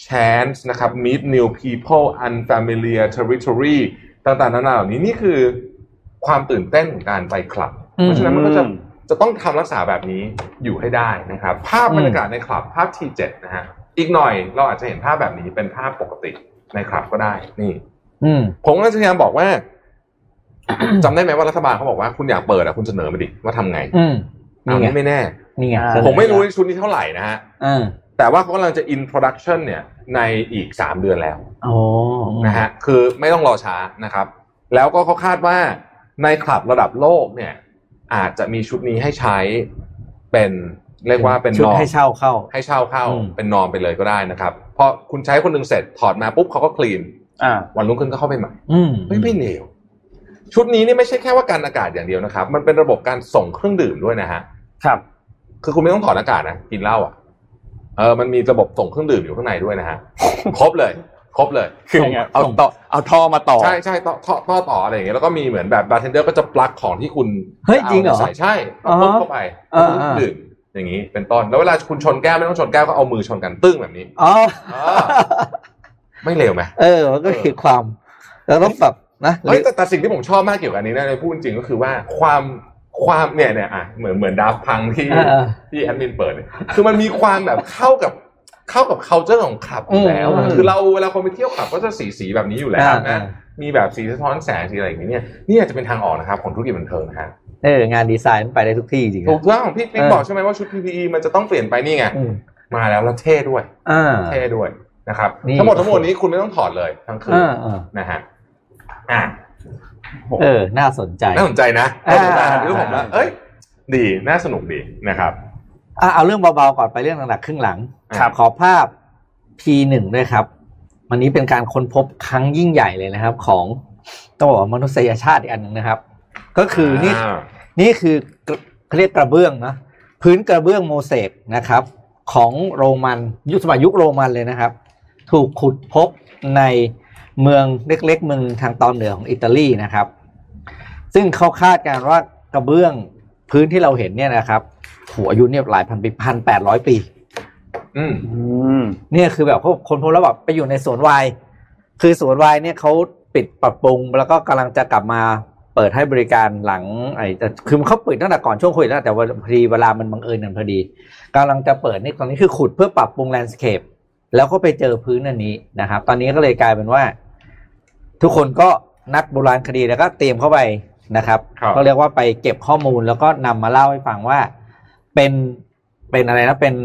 chance นะครับ meet new people unfamiliar territory ต่างๆนานาเหล่านี้นี่คือความตื่นเต้นของการไปคลับอืมเพราะฉะนั้นมันก็จะจะต้องทำรักษาแบบนี้อยู่ให้ได้นะครับ ภาพอืมบรรยากาศในคลับภาพ T7 นะฮะอีกหน่อยเราอาจจะเห็นภาพแบบนี้เป็นภาพปกติในคลับก็ได้นี่อืมผมก็พยายามบอกว่า จำได้ไหมว่ารัฐบาลเขาบอกว่าคุณอยากเปิดอะคุณเสนอมาดิว่าทำไง อืมอันนี่ไงนี้ไม่แน่นี่ไงอ่าเสนอผมไม่รู้ชุดนี้เท่าไหร่นะฮะอ่าแต่ว่าเขากำลังจะ in production เนี่ยในอีกสามเดือนแล้วโอ้นะฮะคือไม่ต้องรอช้านะครับ แล้วก็เขาคาดว่าในคลับระดับโลกเนี่ย อาจจะมีชุดนี้ให้ใช้เป็นเรียกว่าเป็นชุดนอมให้เช่าเข้า ให้เช่าเข้าอืมเป็นนอมไปเลยก็ได้นะครับพอคุณใช้คนหนึ่งเสร็จถอดมาปุ๊บเขาก็คลีนอ่าวันรุ่งขึ้นก็เข้าไปใหม่อืมเฮ้ยไม่เลว ชุดนี้นี่ไม่ใช่แค่ว่าการอากาศอย่างเดียวนะครับ มันเป็นระบบการส่งเครื่องดื่มด้วยนะฮะครับ คือคุณไม่ต้องถอดอากาศนะกินเหล้าอะเออมันมีระบบส่งเครื่องดื่มอยู่ข้างในด้วยนะฮะครบเลย ครบเลยคือยังไงเอาต่อเอาท่อมาต่อใช่ใช่ต่อท่อท่อต่ออะไรอย่างเงี้ยแล้วก็มีเหมือนแบบบาร์เทนเดอร์ก็จะปลั๊กของที่คุณเฮ้ยจะาจริงเหรอใส่ใช่อ๋อปุ๊บเข้าไปเออแล้วคุณดื่มอย่างนี้เป็นต้นแล้วเวลาคุณชนแก้วไม่ต้องชนแก้วก็เอามือชนกันตึ้งแบบนี้อ๋ออ่าไม่เร็วไหมเออมันก็คือความเราต้องแบบ นะเฮ้ยแต่แต่สิ่งที่ผมชอบมากเกี่ยวกับอันนี้นะในพูดจริงก็คือว่าความความเนี่ยเนี่ยอะเหมือนเหมือนดาฟพังที่เออเออที่แอดมินเปิดเนี่ยคือมันมีความแบบเข้ากับเข้ากับ culture ของคลับอยู่แล้วอืมคือเราเวลาคนไปเที่ยวคลับก็จะสีสีแบบนี้อยู่แล้วอ่านะอ่ามีแบบสีสะท้อนแสงสีอะไรอย่างนี้เนี่ยนี่อาจจะเป็นทางออกนะครับของธุรกิจบันเทิงนะฮะเอองานดีไซน์มันไปได้ทุกที่จริงๆถูกนะต้องของพี่ปิ๊กเออบอกใช่ไหมว่าชุด PPE มันจะต้องเปลี่ยนไปนี่ไงอืมมาแล้วแล้วเท่ด้วยอ่าเท่ด้วยนะครับนี่ทั้งหมดทั้งมวลนี้คุณไม่ต้องถอดเลยทั้งคืนอ่าอ่านะฮะ อะเออ น่าสนใจ น่าสนใจนะอ่าผมอ่านดูผมแล้วเอ้ย ดี น่าสนุกดีนะครับอะเอาเรื่องเบาๆก่อนไปเรื่องหนักๆครึ่งหลังครับขอภาพ P1 ด้วยครับ วันนี้เป็นการค้นพบครั้งยิ่งใหญ่เลยนะครับ ของต้องบอกว่ามนุษยชาติอีกอันหนึ่งนะครับ ก็คือนี่านี่คือกระเขาเรียกกระเบื้องนะพื้นกระเบื้องโมเสกนะครับ ของโรมันยุคสมัยยุคโรมันเลยนะครับ ถูกขุดพบใน เมืองเล็กๆเมืองทางตอนเหนือของอิตาลีนะครับ ซึ่งเขาคาดการณ์ว่ากระเบื้องพื้นที่เราเห็นเนี่ยนะครับหัวอายุเนี่ยหลายพันปีพันแปดร้อยปีอืมอืมเนี่ยคือแบบเขาคนพบแล้วแบบไปอยู่ในสวนวายคือสวนวายเนี่ยเขาปิดปรับปรุง แล้วก็กำลังจะกลับมาเปิดให้บริการหลังไอ้แต่คือเขาปิดตั้งแต่ก่อนช่วงโควิดแล้วแต่ว่าพอดีเวลามันบังเอิญกันพอดีกำลังจะเปิดนี่ตอนนี้คือขุดเพื่อปรับปรุง landscape แล้วก็ไปเจอพื้นอันนี้นะครับ ตอนนี้ก็เลยกลายเป็นว่า ทุกคนก็นักโบราณคดีแล้วก็เตรียมเข้าไปนะครับครับก็เรียกว่าไปเก็บข้อมูลแล้วก็นำมาเล่าให้ฟังว่าเป็นเป็นอะไรนะเป็น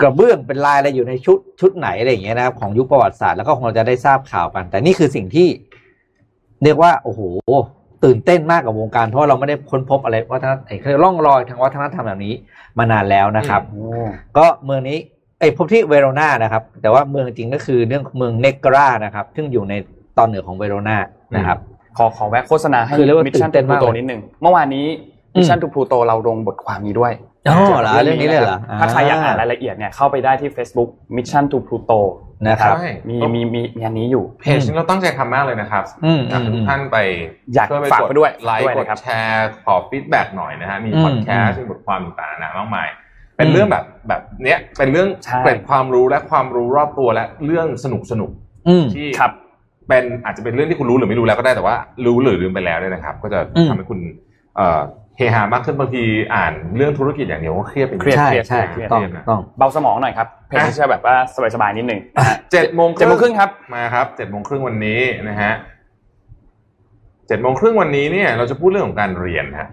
กระเบื้องเป็นลายอะไรอยู่ในชุดชุดไหนอะไรอย่างเงี้ยนะครับของยุคประวัติศาสตร์แล้วก็คงจะได้ทราบข่าวกัน แต่นี่คือสิ่งที่เรียกว่า โอ้โห ตื่นเต้นมากกับวงการเพราะว่าเราไม่ได้ค้นพบอะไรวัฒนธรรมไอ้เขาเรียกร่องรอยทางวัฒนธรรมแบบนี้มานานแล้วนะครับ ก็เมืองนี้ไอ้พบที่เวโรนานะครับ แต่ว่าเมืองจริงก็คือเรื่องเมืองเนกรานะครับ ซึ่งอยู่ใน ตอนเหนือของเวโรนานะครับขอขอแวะโฆษณาให้คือเรียกว่า Mission to Pluto ตื่ทูนเต้นพลูมากเลยนิดนึงเมื่อวานนี้อืม Mission to Pluto เราลงบทความนี้ด้วยอ๋อเหรอเรื่องนี้เลยเหรอถ้าใครอยากอ่านอ่ารรายละเอียดเนี่ยเข้าไปได้ที่ Facebook Mission to Pluto นะครับใช่มีมีมีมีอันนี้อยู่เพจนี้เราตั้งใจทำมากเลยนะครับอืมอยากให้ทุกท่านอืมไปอยากฝากไปด้วยใช่ไลค์ด้วยกดนะครับแชร์ขอ feedback หน่อยนะฮะมีอืมพอดแคสต์อืมมีบทความต่างๆนานามากมายเป็นอืมเรื่องแบบแบบเนี้ยเป็นเรื่องใช่เกร็ดความรู้และความรู้รอบตัวและเรื่องสนุกสนุกๆอืมที่ครับ เป็นอาจจะเป็นเรื่องที่คุณรู้หรือไม่รู้แล้วก็ได้แต่ว่า รู้หรือลืมไปแล้วเนี่ยนะครับ ก็จะอืมทำให้คุณเอ่อเฮฮามากขึ้นบางทีอ่านเรื่องธุรกิจอย่างเดียวก็เครียดไปเครียดใช่เครียดใช่เครียดต้องเครียดนะต้องเบาสมองหน่อยครับเพลงที่จะแบบว่าสบายๆนิดนึงนะฮะเจ็ดโมงเจ็ดโมงครึ่งครับมาครับเจ็ดโมงครึ่งวันนี้นะฮะเจ็ดโมงครึ่งวันนี้เนี่ยเราจะพูดเรื่องของการเรียนฮะ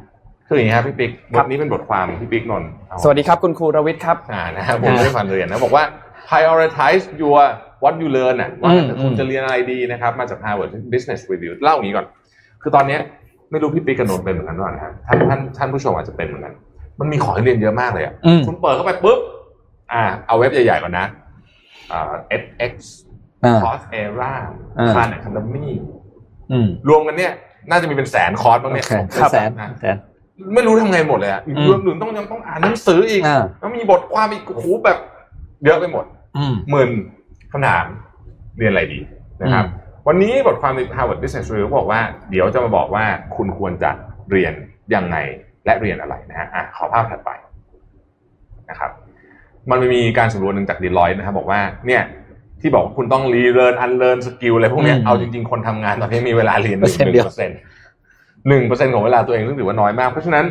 คืออย่างนี้ครับพี่ปิ๊กบครับทนี้เป็นบทความพี่ปิ๊กนนท์เอาสวัสดีครับคุณครูรวิทย์ครับอ่านะครับผมไม่ได้ฟันเรียนนะบอกว่า prioritize your what you learn อะว่าอืมคุณอืมจะเรียนอะไรดีนะครับ มาจาก Harvard Business Review เล่าอย่างนี้ก่อน คือตอนเนี้ยไม่รู้พี่ปิ๊กกับนนท์เป็นเหมือนกันหรือเปล่านะครับท่านท่านท่านผู้ชมอาจจะเป็นเหมือนกัน มันมีของให้เรียนเยอะมากเลยอะอืมคุณเปิดเข้าไปปุ๊บอ่า เอาเว็บใหญ่ๆก่อนนะอ่า edX อ่าคอร์สเอร่าอ่าคานอะคาเดมี่อืมรวมกันเนี่ย น่าจะมีเป็นแสนคอร์สบ้างโอเนี่ยเคครับแสนอะแสนไม่รู้ทำไงหมดเลยอะอืมรวมถึงต้องยังต้องอ่านหนังสืออีกอ่าแล้วมีบทความอีกโอ้โหแบบ เยอะไปหมดอืมหมื่น คำถามเรียนอะไรดีนะครับอืมวันนี้บทความใน Harvard Business Review บอกว่าเดี๋ยวจะมาบอกว่าคุณควรจะเรียนยังไงและเรียนอะไรนะฮะอะขอภาพถัดไปนะครับ มันมีการสำรวจหนึ่งจาก Deloitte นะครับ บอกว่าเนี่ยที่บอกว่าคุณต้องรีเ a ิร์นอันเ a ิร์นสกิลอะไรพวกเนี้ยอืมเอาจริงๆ คนทำงานตอนนี้มีเวลาเรียนหเปอนึ่ร์งเซ็นต์เดียวเปอร์เซ็นต์หนึ่งเปอร์เซ็นต์ของเวลาตัวเองซึ่งถือว่าน้อยมาก เพราะฉะนั้น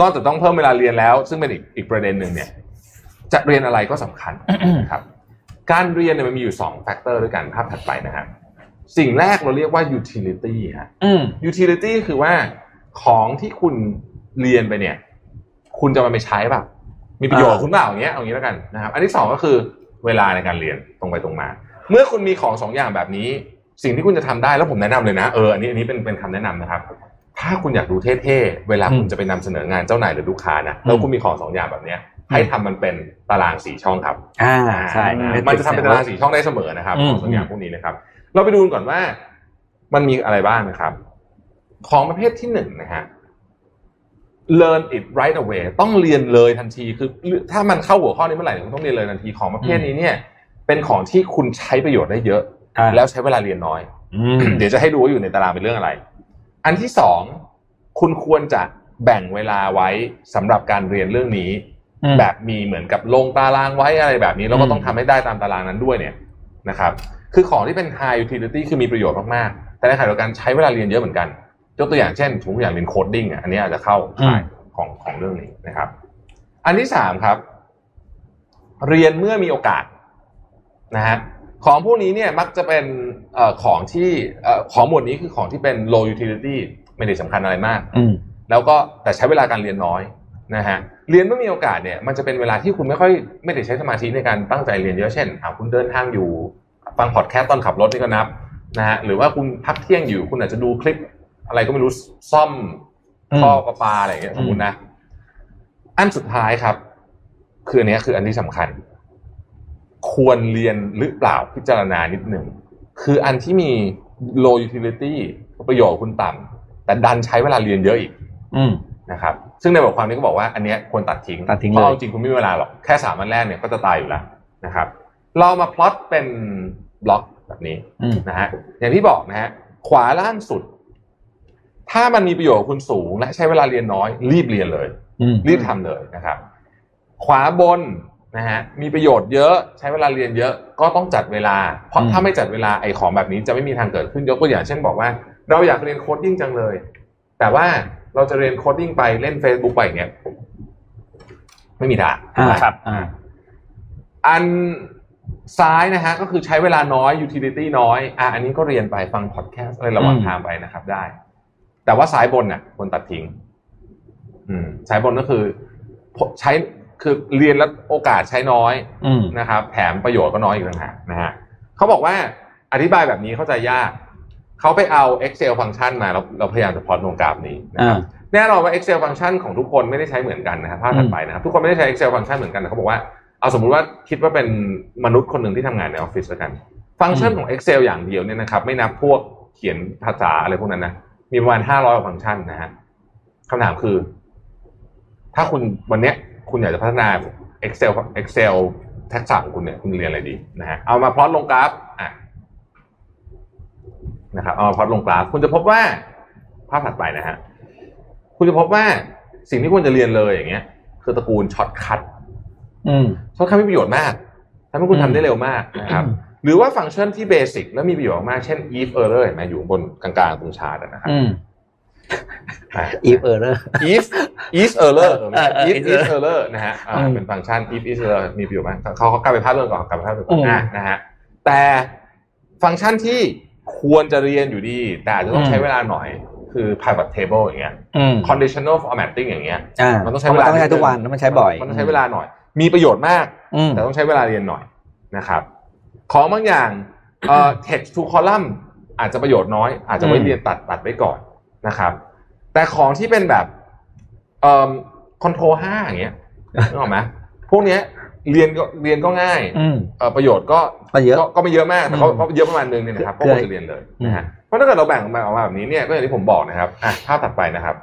นอกจากต้องเพิ่มเวลาเรียนแล้ว ซึ่งเป็นอีกอีกประเด็นหนึ่งเนี่ย จะเรียนอะไรก็สำคัญนะครับ การเรียนเนี่ยมันมีอยู่สอง factor ด้วยกันภาพถัดไปนะฮะสิ่งแรกเราเรียกว่า utility ฮะอืม utility คือว่าของที่คุณเรียนไปเนี่ย คุณจะมาไปใช้แบบมีประโยชน์กับคุณเปล่าอย่างเงี้ยเอางี้แล้วกันนะครับ อันที่สองก็คือเวลาในการเรียนตรงไปตรงมา เมื่อคุณมีของสองอย่างแบบนี้ สิ่งที่คุณจะทำได้แล้วผมแนะนำเลยนะเอออันนี้อันนี้เป็นเป็นคำแนะนำนะครับ ถ้าคุณอยากดูเท่ๆเวลาคุณอืมจะไปนำเสนองานเจ้านายหรือลูกค้านะแล้วคุณมีของสองอย่างแบบเนี้ย ให้ทำมันเป็นตารางสี่ช่องครับ อ่าใช่อ่ามันจะทำเป็นตารางสี่ช่องได้เสมอนะครับอืมของสัญญาณพวกนี้นะครับ เราไปดูกันก่อนว่ามันมีอะไรบ้างนะครับ ของประเภทที่หนึ่งนะฮะ learn it right away ต้องเรียนเลยทันที คือ ถ้ามันเข้าหัวข้อนี้เมื่อไหร่คุณต้องเรียนเลยทันทีของประเภทนี้เนี่ย เป็นของที่คุณใช้ประโยชน์ได้เยอะอ่าแล้วใช้เวลาเรียนน้อยอืมเดี๋ยวจะให้ดูว่าอยู่ในตารางเป็นเรื่องอะไร อันที่สองคุณควรจะแบ่งเวลาไว้สำหรับการเรียนเรื่องนี้อืม แบบมีเหมือนกับลงตารางไว้อะไรแบบนี้แล้วก็อืมต้องทำให้ได้ตามตารางนั้นด้วยเนี่ยนะครับคือของที่เป็น high utility คือมีประโยชน์มากๆ แต่ในขณะเดียวกันใช้เวลาเรียนเยอะเหมือนกันยกตัวอย่างเช่นถุงอย่างเรียนโคดดิ้งอะอันนี้อาจจะเข้าข่ายของของเรื่องนี้นะครับ อันที่สามครับ เรียนเมื่อมีโอกาสนะฮะของพวกนี้เนี่ยมักจะเป็นเอ่อของที่เอ่อของหมวดนี้คือของที่เป็น low utility ไม่ได้สำคัญอะไรมากอืมแล้วก็แต่ใช้เวลาการเรียนน้อย นะฮะเรียนเมื่อมีโอกาสเนี่ยมันจะเป็นเวลาที่คุณไม่ค่อยไม่ได้ใช้สมาธิในการตั้งใจเรียนเยอะเช่นอ่าคุณเดินทางอยู่ฟังพอดแคสต์ตอนขับรถนี่ก็นับนะฮะหรือว่าคุณพักเที่ยงอยู่คุณอาจจะดูคลิป อะไรก็ไม่รู้ซ่อมอืมท่อประปาอะไรอย่างเงี้ยสมมตินะ อันสุดท้ายครับ คืออันเนี้ยคืออันที่สำคัญ ควรเรียนหรือเปล่าพิจารณานิดหนึ่งคืออันที่มี low utility ประโยชน์คุณต่ำแต่ดันใช้เวลาเรียนเยอะอีก อืม นะครับซึ่งในบทความนี้ก็บอกว่าอันเนี้ยควรตัดทิ้งตัดทิ้งเพเลยราะเอาจริงคุณไม่มีเวลาหรอกแค่สามวันแรกเนี่ยก็จะตายอยู่แล้วนะครับเรามาพลอตเป็นบล็อกแบบนี้อืมนะฮะอย่างที่บอกนะฮะขวาล่างสุด ถ้ามันมีประโยชน์กับคุณสูง และใช้เวลาเรียนน้อย รีบเรียนเลยอืมรีบทำเลยนะครับ ขวาบนนะฮะมีประโยชน์เยอะใช้เวลาเรียนเยอะก็ต้องจัดเวลา เพราะอืมถ้าไม่จัดเวลาไอ้ของแบบนี้จะไม่มีทางเกิดขึ้นยกตัวอย่างเช่นบอกว่า เราอยากเรียน coding จังเลย แต่ว่า เราจะเรียน coding ไปเล่น Facebook ไปอย่างเงี้ยไม่มีทางอ่านะครับอ่าอันซ้ายนะฮะก็คือใช้เวลาน้อย utility น้อยอะอันนี้ก็เรียนไปฟังพอดแคสต์อะไรระหว่างอืมทางไปนะครับ ได้ แต่ว่าซ้ายบนน่ะควรตัดทิ้ง อืมซ้ายบนก็คือใช้คือเรียนแล้วโอกาสใช้น้อยอืมนะครับ แถมประโยชน์ก็น้อยอีกต่างหากนะฮะเขาบอกว่าอธิบายแบบนี้เข้าใจยาก เขาไปเอา Excel ฟังก์ชันมาแล้วเราพยายามจะพลอตวงกราฟนี้นะครับอ่าแน่นอนว่า Excel ฟังก์ชันของทุกคนไม่ได้ใช้เหมือนกันนะครับภาพถัดไปนะครับ ทุกคนไม่ได้ใช้ Excel ฟังก์ชันเหมือนกันแต่เขาบอกว่าเอาสมมุติว่าคิดว่าเป็นมนุษย์คนหนึ่งที่ทำงานในออฟฟิศแล้วกัน ฟังก์ชันของ Excel อย่างเดียวเนี่ยนะครับ ไม่นับพวกเขียนภาษาอะไรพวกนั้นนะมีประมาณห้าร้อยกว่าฟังก์ชันนะฮะคำถามคือ ถ้าคุณวันเนี้ย คุณอยากจะพัฒนา Excel Excel ทักษะของคุณเนี่ยคุณเรียนอะไรดีนะฮะเอามาพลอตลงกราฟอะ นะครับเอามาพลอตลงกราฟคุณจะพบว่าภาพถัดไปนะฮะคุณจะพบว่าสิ่งที่ควรจะเรียนเลยอย่างเงี้ย คือตระกูล shortcut อืม shortcut มีประโยชน์มากทำให้คุณอืมทำได้เร็วมากนะครับ หรือว่าฟังก์ชันที่เบสิกแล้วมีประโยชน์มากเช่น if error เห็นไหมอยู่บนกลางๆตรงชาร์ตอะนะครับอืมอะ if error if is error เออไม่ใช่เออเออ if is is error นะฮะอ่าอืมเป็นฟังก์ชัน if is error มีประโยชน์มากเขาเขากลับไปภาพเรื่องก่อนกลับไปภาพเรื่องก่อือนมอะนะฮะแต่ฟังก์ชันที่ ควรจะเรียนอยู่ดี แต่อาจจะต้องใช้เวลาหน่อย คือ pivot table อย่างเงี้ยอืม conditional formatting อย่างเงี้ยอ่ามันต้องใช้เวลาต้องใช้ทุกวันแล้วมันใช้บ่อย มันต้องใช้เวลาหน่อย มีประโยชน์มากอืมแต่ต้องใช้เวลาเรียนหน่อยนะครับ ของบางอย่างเอ่อ text to column อาจจะประโยชน์น้อย อาจจะไว้อืมเรียนตัดตัดไว้ก่อนนะครับ แต่ของที่เป็นแบบเอ่อ control ห้าอย่างเงี้ยนึกออกไหมพวกเนี้ย เรียนก็เรียนก็ง่ายอืม เอ่อประโยชน์ก็ก็เยอะก็ไม่เยอะมากแต่ก็อืมก็เยอะประมาณนึงเนี่ยนะครับก็คือควรจะเรียนเลยนะฮะเพราะถ้าเกิดเราแบ่งออกมาออกมาแบบนี้เนี่ยก็อย่างที่ผมบอกนะครับอะภาพถัดไปนะครับ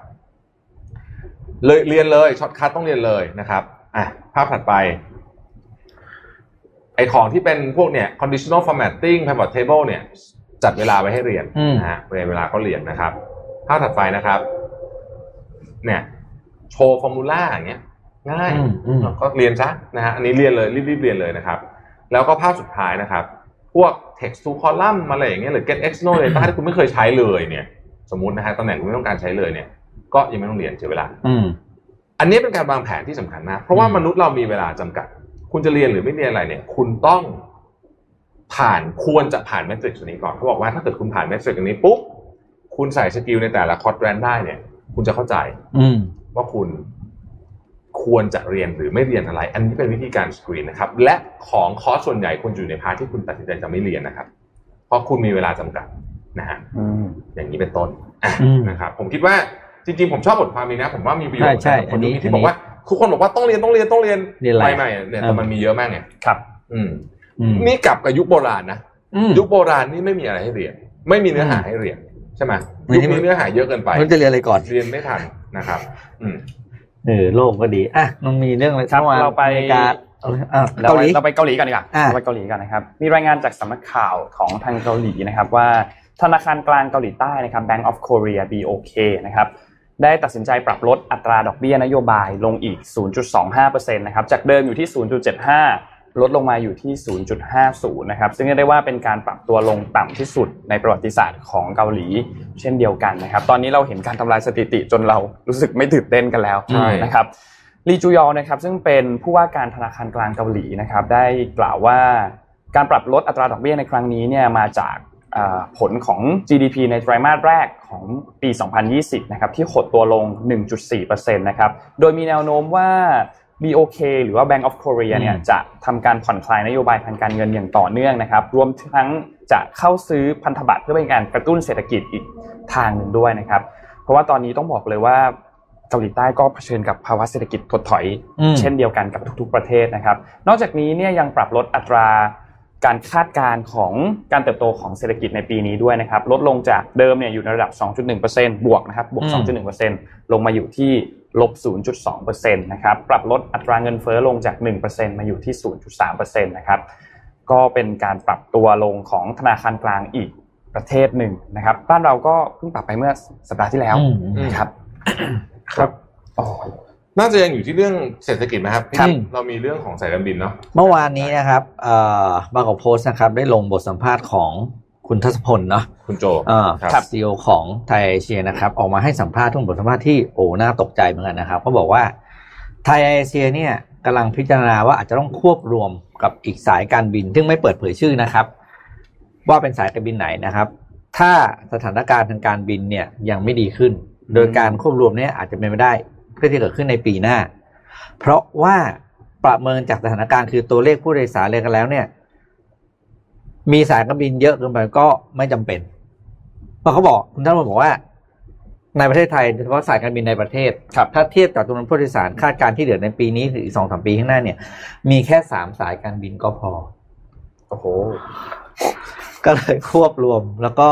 เลยเรียนเลย shortcut ต้องเรียนเลยนะครับอะภาพถัดไป ไอ้ของที่เป็นพวกเนี่ย conditional formatting pivot table เนี่ย จัดเวลาไว้ให้เรียนอืม นะฮะเวลาก็เรียนนะครับ ภาพถัดไปนะครับ เนี่ย show formula อย่างเงี้ย ง่ายอืมอืมก็เรียนซะนะฮะอันนี้เรียนเลยรีบๆเรียนเลยนะครับ แล้วก็ภาพสุดท้ายนะครับ พวก text to column อะไรอย่างเงี้ยหรือ get external data ที่คุณไม่เคยใช้เลยเนี่ยสมมุตินะฮะตำแหน่งคุณไม่ต้องการใช้เลยเนี่ย ก็ยังไม่ต้องเรียนเสียเวลาอืมอันนี้เป็นการวางแผนที่สำคัญมากเพราะว่าอืมมนุษย์เรามีเวลาจำกัด คุณจะเรียนหรือไม่เรียนอะไรเนี่ย คุณต้องผ่านควรจะผ่าน matrix นี้ก่อนเขาบอกว่าถ้าเกิดคุณผ่าน matrix นี้ปุ๊บคุณใส่ skill ในแต่ละ quadrant ได้เนี่ย คุณจะเข้าใจอืมว่าคุณ ควรจะเรียนหรือไม่เรียนอะไร อันนี้เป็นวิธีการสกรีนนะครับ และของคอร์สส่วนใหญ่ควรอยู่ใน part ที่คุณตัดสินใจจะไม่เรียนนะครับ เพราะคุณมีเวลาจำกัดนะฮะอืมอย่างนี้เป็นต้นอะอืมนะครับ ผมคิดว่าจริงๆ ผมชอบบทความนี้นะ ผมว่ามีประโยชน์ใช่ใช่สำหรับคนอันนี้ที่บอกว่าทุกคนบอกว่าต้องเรียนต้องเรียนต้องเรียนเรียนอะไรไม่ไม่เนี่ยแต่มันมีเยอะมากเนี่ยครับ อืมอืมนี่กลับกับยุคโบราณนะอืมยุคโบราณนี่ไม่มีอะไรให้เรียน ไม่มีเนื้อหาให้เรียนใช่ไหมไม่ยุคใช่นี้เนื้อหาเยอะเกินไปมันจะเรียนอะไรก่อนเรียนไม่ทันนะครับ อืม เออโลกก็ดีอะมันมีเรื่องอะไรครับมื่อวนเราไปอมริกาเอาเลยอะเราเกาหลีเราไปเกาหลีกันดีกว่าอะเราไปเกาหลีกันนะครับ มีรายงานจากสำนักข่าวของทางเกาหลีนะครับ ว่าธนาคารกลางเกาหลีใต้นะครับ Bank of Korea BOK นะครับได้ตัดสินใจปรับลดอัตราดอกเบี้ยนโยบายลงอีก 0.25%นะครับจากเดิมอยู่ที่ 0.75 ลดลงมาอยู่ที่ 0.50 นะครับ ซึ่งเรียกได้ว่าเป็นการปรับตัวลงต่ำที่สุดในประวัติศาสตร์ของเกาหลี เช่นเดียวกันนะครับ ตอนนี้เราเห็นการทำลายสถิติจนเรารู้สึกไม่ตื่นเต้นกันแล้วใช่นะครับลีจูยอนะครับซึ่งเป็นผู้ว่าการธนาคารกลางเกาหลีนะครับได้กล่าวว่าการปรับลดอัตราดอกเบี้ยในครั้งนี้เนี่ยมาจากอ่าผลของ GDP ในไตรมาสแรกของปี 2020 นะครับที่หดตัวลง 1.4%นะครับ โดยมีแนวโน้มว่า BOK หรือว่า Bank of Korea เนี่ยอืมจะทำการผ่อนคลายนโยบายทางการเงินอย่างต่อเนื่องนะครับ รวมทั้งจะเข้าซื้อพันธบัตรเพื่อเป็นการกระตุ้นเศรษฐกิจอีกทางหนึ่งด้วยนะครับ เพราะว่าตอนนี้ต้องบอกเลยว่าเกาหลีใต้ก็เผชิญกับภาวะเศรษฐกิจถดถอยอืมเช่นเดียวกันกับทุกๆประเทศนะครับ นอกจากนี้เนี่ยยังปรับลดอัตราการคาดการณ์ของการเติบโตของเศรษฐกิจในปีนี้ด้วยนะครับ ลดลงจากเดิมเนี่ยอยู่ในระดับ 2.1%บวกนะครับบวกอืม2.1%ลงมาอยู่ที่ ลบ 0.2%นะครับ ปรับลดอัตราเงินเฟ้อลงจาก 1%มาอยู่ที่ 0.3%นะครับ ก็เป็นการปรับตัวลงของธนาคารกลางอีกประเทศหนึ่งนะครับ บ้านเราก็เพิ่งปรับไปเมื่อสัปดาห์ที่แล้วอืมนะครับ ครับอ๋อน่าจะยังอยู่ที่เรื่องเศรษฐกิจไหมครับครับเรามีเรื่องของสายการบินเนาะ เมื่อวานนี้นะครับ เอ่อบางกอกโพสต์นะครับ ได้ลงบทสัมภาษณ์ของ คุณทัศพลเนาะคุณโจอ่าครับซีอของไทยเอเชียนะครับ ออกมาให้สัมภาษณ์ทุกบทสัมภาษณ์ที่โอ้น่าตกใจเหมือนกันนะครับเขาบอกว่าไทยเอเชียเนี่ยกำลังพิจารณาว่าอาจจะต้องควบรวมกับอีกสายการบิน ซึ่งไม่เปิดเผยชื่อนะครับ ว่าเป็นสายการบินไหนนะครับ ถ้าสถานการณ์ทางการบินเนี่ยยังไม่ดีขึ้น โดยการควบรวมเนี่ยอาจจะเป็นไม่ได้เพื่อที่จะเกิดขึ้นในปีหน้า เพราะว่าประเมินจากสถานการณ์คือตัวเลขผู้โดยสารเลยกันแล้วเนี่ย มีสายการบินเยอะเกินไปก็ไม่จำเป็นเพราะเขาบอกคุณท่านบอกว่า ในประเทศไทยโดยเฉพาะสายการบินในประเทศครับถ้าเทียบจากจำนวนผู้โดยสารคาดการณ์ที่เหลือในปีนี้หรืออีกสองสามปีข้างหน้าเนี่ย มีแค่สามสายการบินก็พอโอ้โหก็เลยควบรวมแล้วก็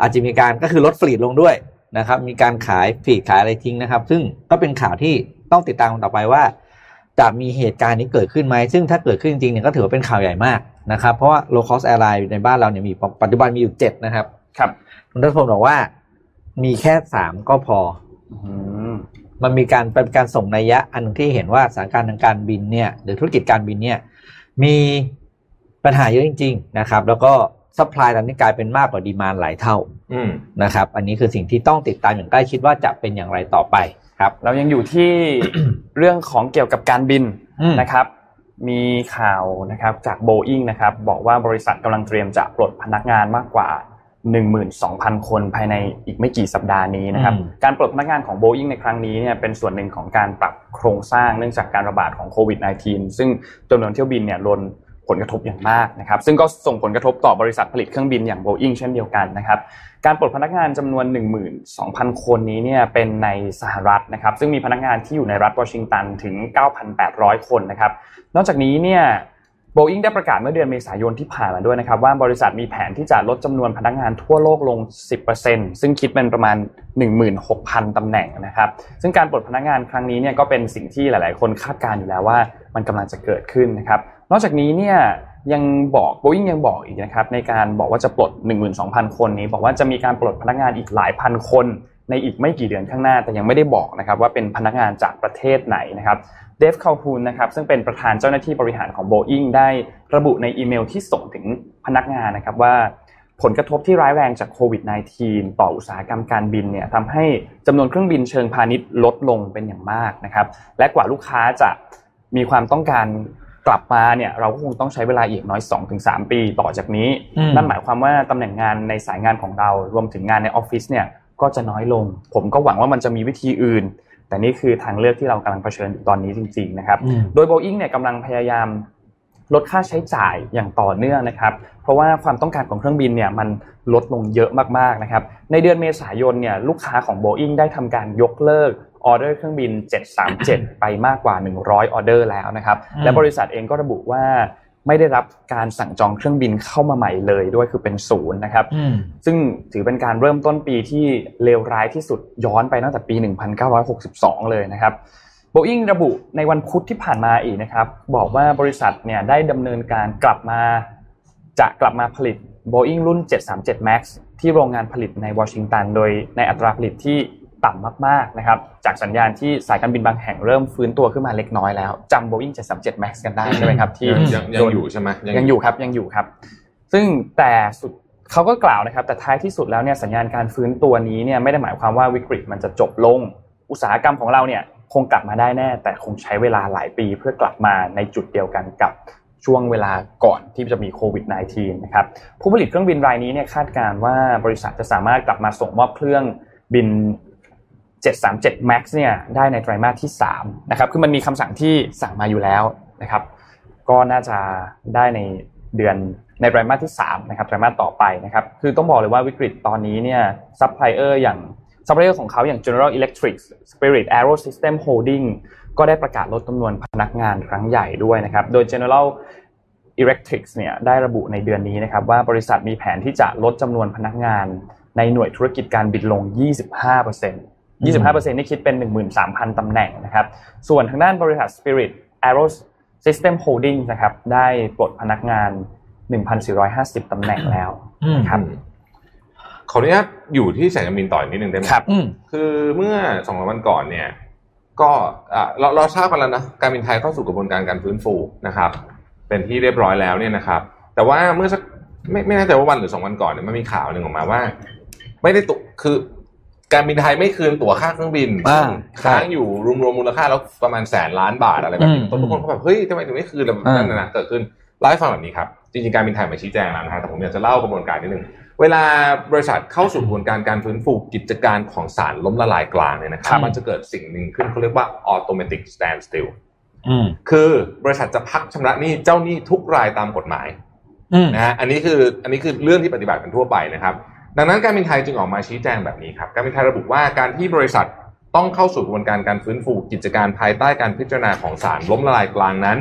อาจจะมีการก็คือลดฟลีดลงด้วยนะครับ มีการขายฟลีดขายอะไรทิ้งนะครับ ซึ่งก็เป็นข่าวที่ต้องติดตามต่อไปว่า จะมีเหตุการณ์นี้เกิดขึ้นไหมซึ่งถ้าเกิดขึ้นจริงๆเนี่ยก็ถือว่าเป็นข่าวใหญ่มาก นะครับ เพราะว่า low cost airline ในบ้านเราเนี่ยมีปัจจุบันมีอยู่เจ็ดนะครับ ครับคุณทัศพลบอกว่ามีแค่สามก็พออืมันมีการเป็นการส่งนัยยะ อันหนึ่งที่เห็นว่าสถานการณ์ทางการบินเนี่ย หรือธุรกิจการบินเนี่ย มีปัญหาเยอะจริง ๆ นะครับ แล้วก็ supply ตอนนี้กลายเป็นมากกว่า demand หลายเท่าอืมนะครับ อันนี้คือสิ่งที่ต้องติดตามอย่างใกล้ชิดว่าจะเป็นอย่างไรต่อไปครับ เรายังอยู่ที่เรื่องของเกี่ยวกับการบินอืมนะครับ มีข่าวนะครับจาก Boeing นะครับบอกว่าบริษัทกำลังเตรียมจะปลดพนักงานมากกว่า 12,000 คนภายในอีกไม่กี่สัปดาห์นี้นะครับอืมการปลดพนักงานของ Boeing ในครั้งนี้เนี่ยเป็นส่วนหนึ่งของการปรับโครงสร้างเนื่องจากการระบาดของโควิด -19 ซึ่งจำนวนเที่ยวบินเนี่ยลด ผลกระทบอย่างมากนะครับซึ่งก็ส่งผลกระทบต่อบริษัทผลิตเครื่องบินอย่าง Boeing เช่นเดียวกันนะครับการปลดพนักงานจำนวน 12,000 คนนี้เนี่ยเป็นในสหรัฐนะครับซึ่งมีพนักงานที่อยู่ในรัฐวอชิงตันถึง 9,800 คนนะครับนอกจากนี้เนี่ยโบอิงได้ประกาศเมื่อเดือนเมษายนที่ผ่านมาด้วยนะครับว่าบริษัทมีแผนที่จะลดจำนวนพนักงานทั่วโลกลง 10%ซึ่งคิดเป็นประมาณ 16,000ตำแหน่งนะครับซึ่งการปลดพนักงานครั้งนี้เนี่ยก็เป็นสิ่งที่หลาย ๆ คนคาดการณ์อยู่แล้วว่ามันกำลังจะเกิดขึ้นนะครับ นอกจากนี้เนี่ยยังบอกโบอิงยังบอกอีกนะครับในการบอกว่าจะปลด 12,000 คนนี้ บอกว่าจะมีการปลดพนักงานอีกหลายพันคนในอีกไม่กี่เดือนข้างหน้า แต่ยังไม่ได้บอกนะครับว่าเป็นพนักงานจากประเทศไหนนะครับเดฟคาพูนนะครับซึ่งเป็นประธานเจ้าหน้าที่บริหารของ Boeing ได้ระบุในอีเมลที่ส่งถึงพนักงานนะครับว่าผลกระทบที่ร้ายแรงจากโควิด -19 ต่ออุตสาหกรรมการบินเนี่ยทำให้จำนวนเครื่องบินเชิงพาณิชย์ลดลงเป็นอย่างมากนะครับ และกว่าลูกค้าจะมีความต้องการ กลับมาเนี่ยเราก็คงต้องใช้เวลาอีกน้อย 2-3 ปีต่อจากนี้อืมนั่นหมายความว่าตำแหน่งงานในสายงานของเรา รวมถึงงานในออฟฟิศเนี่ยก็จะน้อยลง ผมก็หวังว่ามันจะมีวิธีอื่น แต่นี่คือทางเลือกที่เรากำลังเผชิญอยู่ตอนนี้จริง ๆ นะครับอืมโดย Boeing เนี่ยกำลังพยายามลดค่าใช้จ่ายอย่างต่อเนื่องนะครับ เพราะว่าความต้องการของเครื่องบินเนี่ยมันลดลงเยอะมากๆนะครับ ในเดือนเมษายนเนี่ยลูกค้าของ Boeing ได้ทำการยกเลิก ออเดอร์เครื่องบิน 737 ไปมากกว่า 100 ออเดอร์แล้วนะครับอืมและบริษัทเองก็ระบุว่าไม่ได้รับการสั่งจองเครื่องบินเข้ามาใหม่เลยด้วยคือเป็นศูนย์นะครับอืมซึ่งถือเป็นการเริ่มต้นปีที่เลวร้ายที่สุดย้อนไปตั้งแต่ปี 1962 เลยนะครับโบอิงระบุในวันพุธที่ผ่านมาอีกนะครับ บอกว่าบริษัทเนี่ยได้ดำเนินการกลับมา จะกลับมาผลิต Boeing รุ่น 737 MAX ที่โรงงานผลิตในวอชิงตัน โดยในอัตราผลิตที่ ต่ำมากๆนะครับจากสัญญาณที่สายการบินบางแห่งเริ่มฟื้นตัวขึ้นมาเล็กน้อยแล้วจำ Boeing 737 MAX กันได้ใช่ไหมครับที่ยังยังยังอยู่ใช่ไหมยังอยู่ครับยังอยู่ครับ ซึ่งแต่สุดเขาก็กล่าวนะครับ แต่ท้ายที่สุดแล้วเนี่ยสัญญาณการฟื้นตัวนี้เนี่ยไม่ได้หมายความว่าวิกฤตมันจะจบลง อุตสาหกรรมของเราเนี่ยคงกลับมาได้แน่ แต่คงใช้เวลาหลายปีเพื่อกลับมาในจุดเดียวกันกับช่วงเวลาก่อนที่จะมีโควิด -19 นะครับผู้ผลิตเครื่องบินรายนี้เนี่ยคาดการณ์ว่าบริษัทจะสามารถกลับมาส่งมอบเครื่องบิน 737 MAX เนี่ยได้ในไตรมาสที่3นะครับคือมันมีคำสั่งที่สั่งมาอยู่แล้วนะครับ ก็น่าจะได้ในเดือนในไตรมาสที่3นะครับไตรมาสต่อไปนะครับคือต้องบอกเลยว่าวิกฤตตอนนี้เนี่ยซัพพลายเออร์อย่างซัพพลายเออร์ของเขาอย่าง General Electric Spirit AeroSystems Holding ก็ได้ประกาศลดจำนวนพนักงานครั้งใหญ่ด้วยนะครับ โดย General Electric เนี่ยได้ระบุในเดือนนี้นะครับว่าบริษัทมีแผนที่จะลดจำนวนพนักงานในหน่วยธุรกิจการบินลง 25% 25%นี่คิดเป็น 13,000ตำแหน่งนะครับ ส่วนทางด้านบริษัท Spirit Aero System Holding นะครับ ได้ปลดพนักงาน 1,450ตำแหน่งแล้วอืมครับขออนุญาตอยู่ที่สายการบินต่ออีกนิดนึงได้ไหมครับอืมคือเมื่อสองสามวันก่อนเนี่ย ก็อะเราเราทราบกันแล้วนะการบินไทยเข้าสู่กระบวนการการฟื้นฟูนะครับ เป็นที่เรียบร้อยแล้วเนี่ยนะครับ แต่ว่าเมื่อสักไม่ไม่แน่ใจว่าวันหรือสองวันก่อนเนี่ยมันมีข่าวหนึ่งออกมาว่า ไม่ได้ตัวคือ การบินไทยไม่คืนตั๋วค่าเครื่องบินอ่าค้างอยู่รวมๆมูลค่าแล้วประมาณแสนล้านบาทอะไรแบบนี้อืมต้นทุกคนก็แบบเฮ้ยทำไมถึงไม่คืนอะไรแบบนั้นนะนะเกิดขึ้นเล่าให้ฟังแบบนี้ครับจริงๆการบินไทยมาชี้แจงแล้วนะฮะแต่ผมอยากจะเล่ากระบวนการนิดนึงเวลาบริษัทเข้าสู่กระบวนการการฟื้นฟูกิจการของสารล้มละลายกลางเนี่ยนะครับมันจะเกิดสิ่งหนึ่งขึ้นเขาเรียกว่า automatic standstill อืมคือบริษัทจะพักชำระหนี้เจ้าหนี้ทุกรายตามกฎหมายอืมนะฮะอันนี้คืออันนี้คือเรื่องที่ปฏิบัติกันทั่วไปนะครับ ดังนั้นการบินไทยจึงออกมาชี้แจงแบบนี้ครับการบินไทยระบุว่าการที่บริษัทต้องเข้าสู่กระบวนการการฟื้นฟูกิจการภายใต้การพิจารณาของศาลล้มละลายกลางนั้น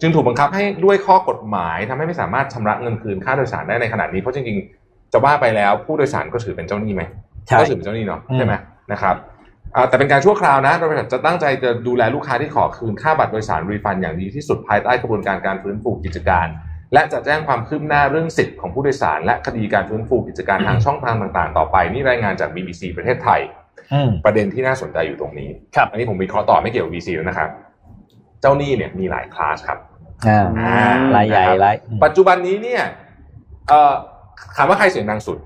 จึงถูกบังคับให้ด้วยข้อกฎหมายทำให้ไม่สามารถชำระเงินคืนค่าโดยสารได้ในขณะนี้เพราะจริงๆจะว่าไปแล้วผู้โดยสารก็ถือเป็นเจ้าหนี้ไหมใช่ก็ถือเป็นเจ้าหนี้เนาะอืมใช่ไหมนะครับอ่าแต่เป็นการชั่วคราวนะบริษัทจะตั้งใจจะดูแลลูกค้าที่ขอคืนค่าบัตรโดยสารรีฟันอย่างดีที่สุดภายใต้กระบวนการการฟื้นฟูกิจการ และจะแจ้งความคืบหน้าเรื่องสิทธิ์ของผู้โดยสาร และคดีการฟื้นฟูกิจการทางช่องทางต่างๆ ต่อไป นี่รายงานจาก BBC ประเทศไทยอืมประเด็นที่น่าสนใจอยู่ตรงนี้ครับอันนี้ผมวิเคราะห์ต่อไม่เกี่ยวกับ BBC แล้วนะครับ เจ้าหนี้เนี่ยมีหลายคลาสครับอ่าอ่ารายใหญ่รายปัจจุบันนี้เนี่ยเอ่อถามว่าใครเสียงดังสุด